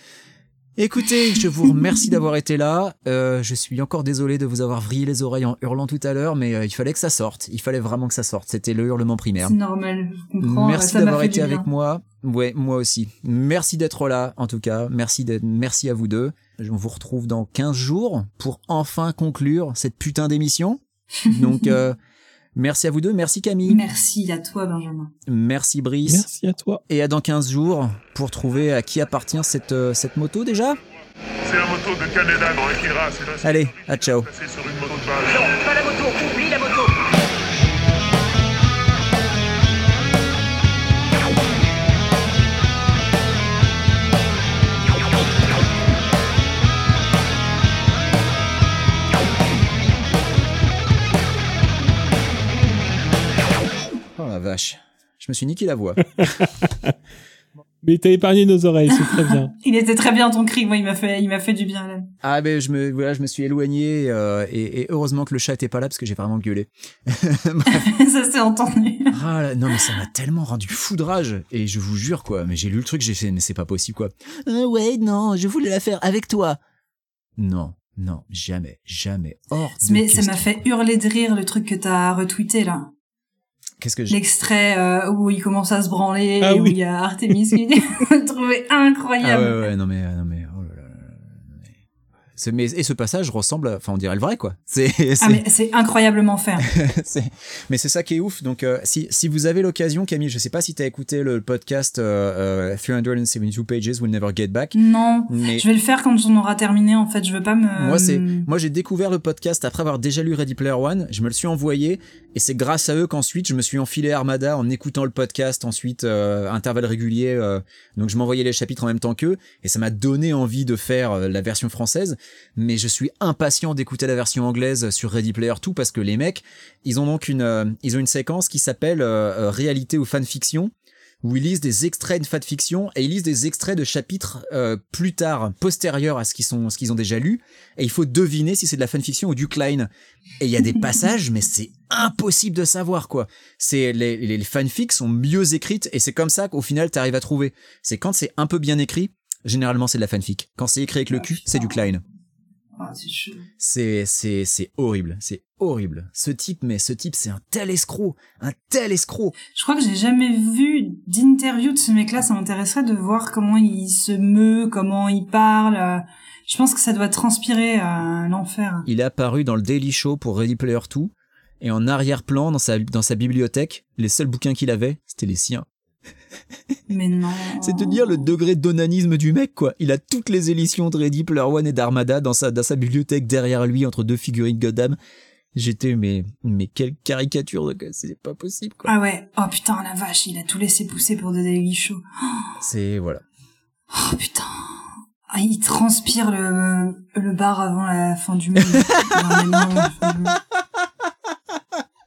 Écoutez, je vous remercie d'avoir été là. Euh, je suis encore désolé de vous avoir vrillé les oreilles en hurlant tout à l'heure, mais euh, il fallait que ça sorte. Il fallait vraiment que ça sorte. C'était le hurlement primaire. C'est normal, je comprends. Merci d'avoir été avec moi. Ouais, moi aussi. Merci d'être là, en tout cas. Merci d'être, merci à vous deux. On vous retrouve dans 15 jours pour enfin conclure cette putain d'émission. Donc, euh, merci à vous deux. Merci Camille. Merci à toi, Benjamin. Merci Brice. Merci à toi. Et à dans 15 jours pour trouver à qui appartient cette, euh, cette moto déjà? C'est la moto de Canada dans Akira. Allez, à ciao. placé sur une moto de base. La vache. Je me suis niqué la voix. Mais t'as épargné nos oreilles, c'est très bien. Il était très bien ton cri, moi il m'a fait, il m'a fait du bien là. Ah ben je me voilà, je me suis éloigné euh, et, et heureusement que le chat était pas là parce que j'ai vraiment gueulé. ça s'est entendu. Ah là, non mais ça m'a tellement rendu foudrage et je vous jure quoi, mais j'ai lu le truc, j'ai fait mais c'est pas possible quoi. Euh, ouais non, je voulais la faire avec toi. Non, non, jamais, jamais. Hors de Mais ça m'a fait hurler de rire le truc que t'as retweeté là. Qu'est-ce que j'ai L'extrait euh, où il commence à se branler, Ah où oui. il y a Artemis qui dit, je le trouvais Ah incroyable. ouais ouais non mais euh, non mais oh là là là là, mais et ce passage ressemble, à- enfin, on dirait le vrai, quoi. C'est, Ah c'est- mais c'est incroyablement fait. mais c'est ça qui est ouf. Donc, euh, si, si vous avez l'occasion, Camille, je sais pas si tu as écouté le podcast euh, euh, 372 Pages Will Never Get Back. Non, Mais je vais le faire quand on aura terminé. En fait, je veux pas me. moi, c'est, moi, j'ai découvert le podcast après avoir déjà lu Ready Player One. Je me le suis envoyé et c'est grâce à eux qu'ensuite je me suis enfilé Armada en écoutant le podcast ensuite, euh, intervalle régulier. euh, donc, je m'envoyais les chapitres en même temps qu'eux et ça m'a donné envie de faire la version française. Mais je suis impatient d'écouter la version anglaise sur Ready Player 2 parce que les mecs, ils ont donc une, euh, ils ont une séquence qui s'appelle euh, euh, réalité ou fanfiction où ils lisent des extraits de fanfiction et ils lisent des extraits de chapitres euh, plus tard, postérieurs à ce qu'ils sont, ce qu'ils ont déjà lu, et il faut deviner si c'est de la fanfiction ou du Klein. Et il y a des passages, mais c'est impossible de savoir quoi. C'est les, les, les fanfics sont mieux écrites et c'est comme ça qu'au final t'arrives à trouver. C'est quand c'est un peu bien écrit, généralement c'est de la fanfic. Quand c'est écrit avec le Ah, cul, c'est du Klein. Ah, c'est. C'est c'est horrible, c'est horrible. Ce type, mais ce type, c'est un tel escroc, un tel escroc. Je crois que j'ai jamais vu d'interview de ce mec-là. Ça m'intéresserait de voir comment il se meut, comment il parle. Je pense que ça doit transpirer à l'enfer. Il est apparu dans le Daily Show pour Ready Player 2 et en arrière-plan dans sa dans sa bibliothèque, les seuls bouquins qu'il avait, c'était les siens. Mais non. C'est de dire le degré d'onanisme du mec quoi. Il a toutes les éditions de Ready Player One et d'Armada dans sa dans sa bibliothèque derrière lui entre deux figurines Goddam. J'étais mais mais quelle caricature de c'est pas possible quoi. Ah ouais. Oh putain, la vache, il a tout laissé pousser pour The Daily Show. C'est voilà. Oh putain. Ah, il transpire le, le bar avant la fin du monde. Dans les moments de la fin du monde.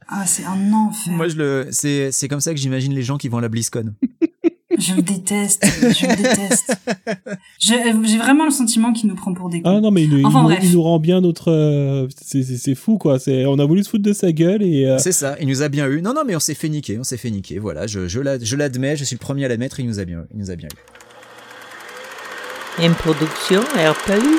Ah, c'est un enfer. Moi je le c'est c'est comme ça que j'imagine les gens qui vont à la BlizzCon. Je le déteste. Je le déteste. J'ai j'ai vraiment le sentiment qu'il nous prend pour des cons. Ah non, mais il, Enfin, nous, bref. il nous rend bien notre. euh, c'est- c'est c'est fou, quoi. C'est- On a voulu se foutre de sa gueule et. euh, C'est ça, il nous a bien eu. Non non mais on s'est fait niquer, on s'est fait niquer. Voilà, je je l'admets, je suis le premier à l'admettre, il nous a bien il nous a bien eu. Une production RPU.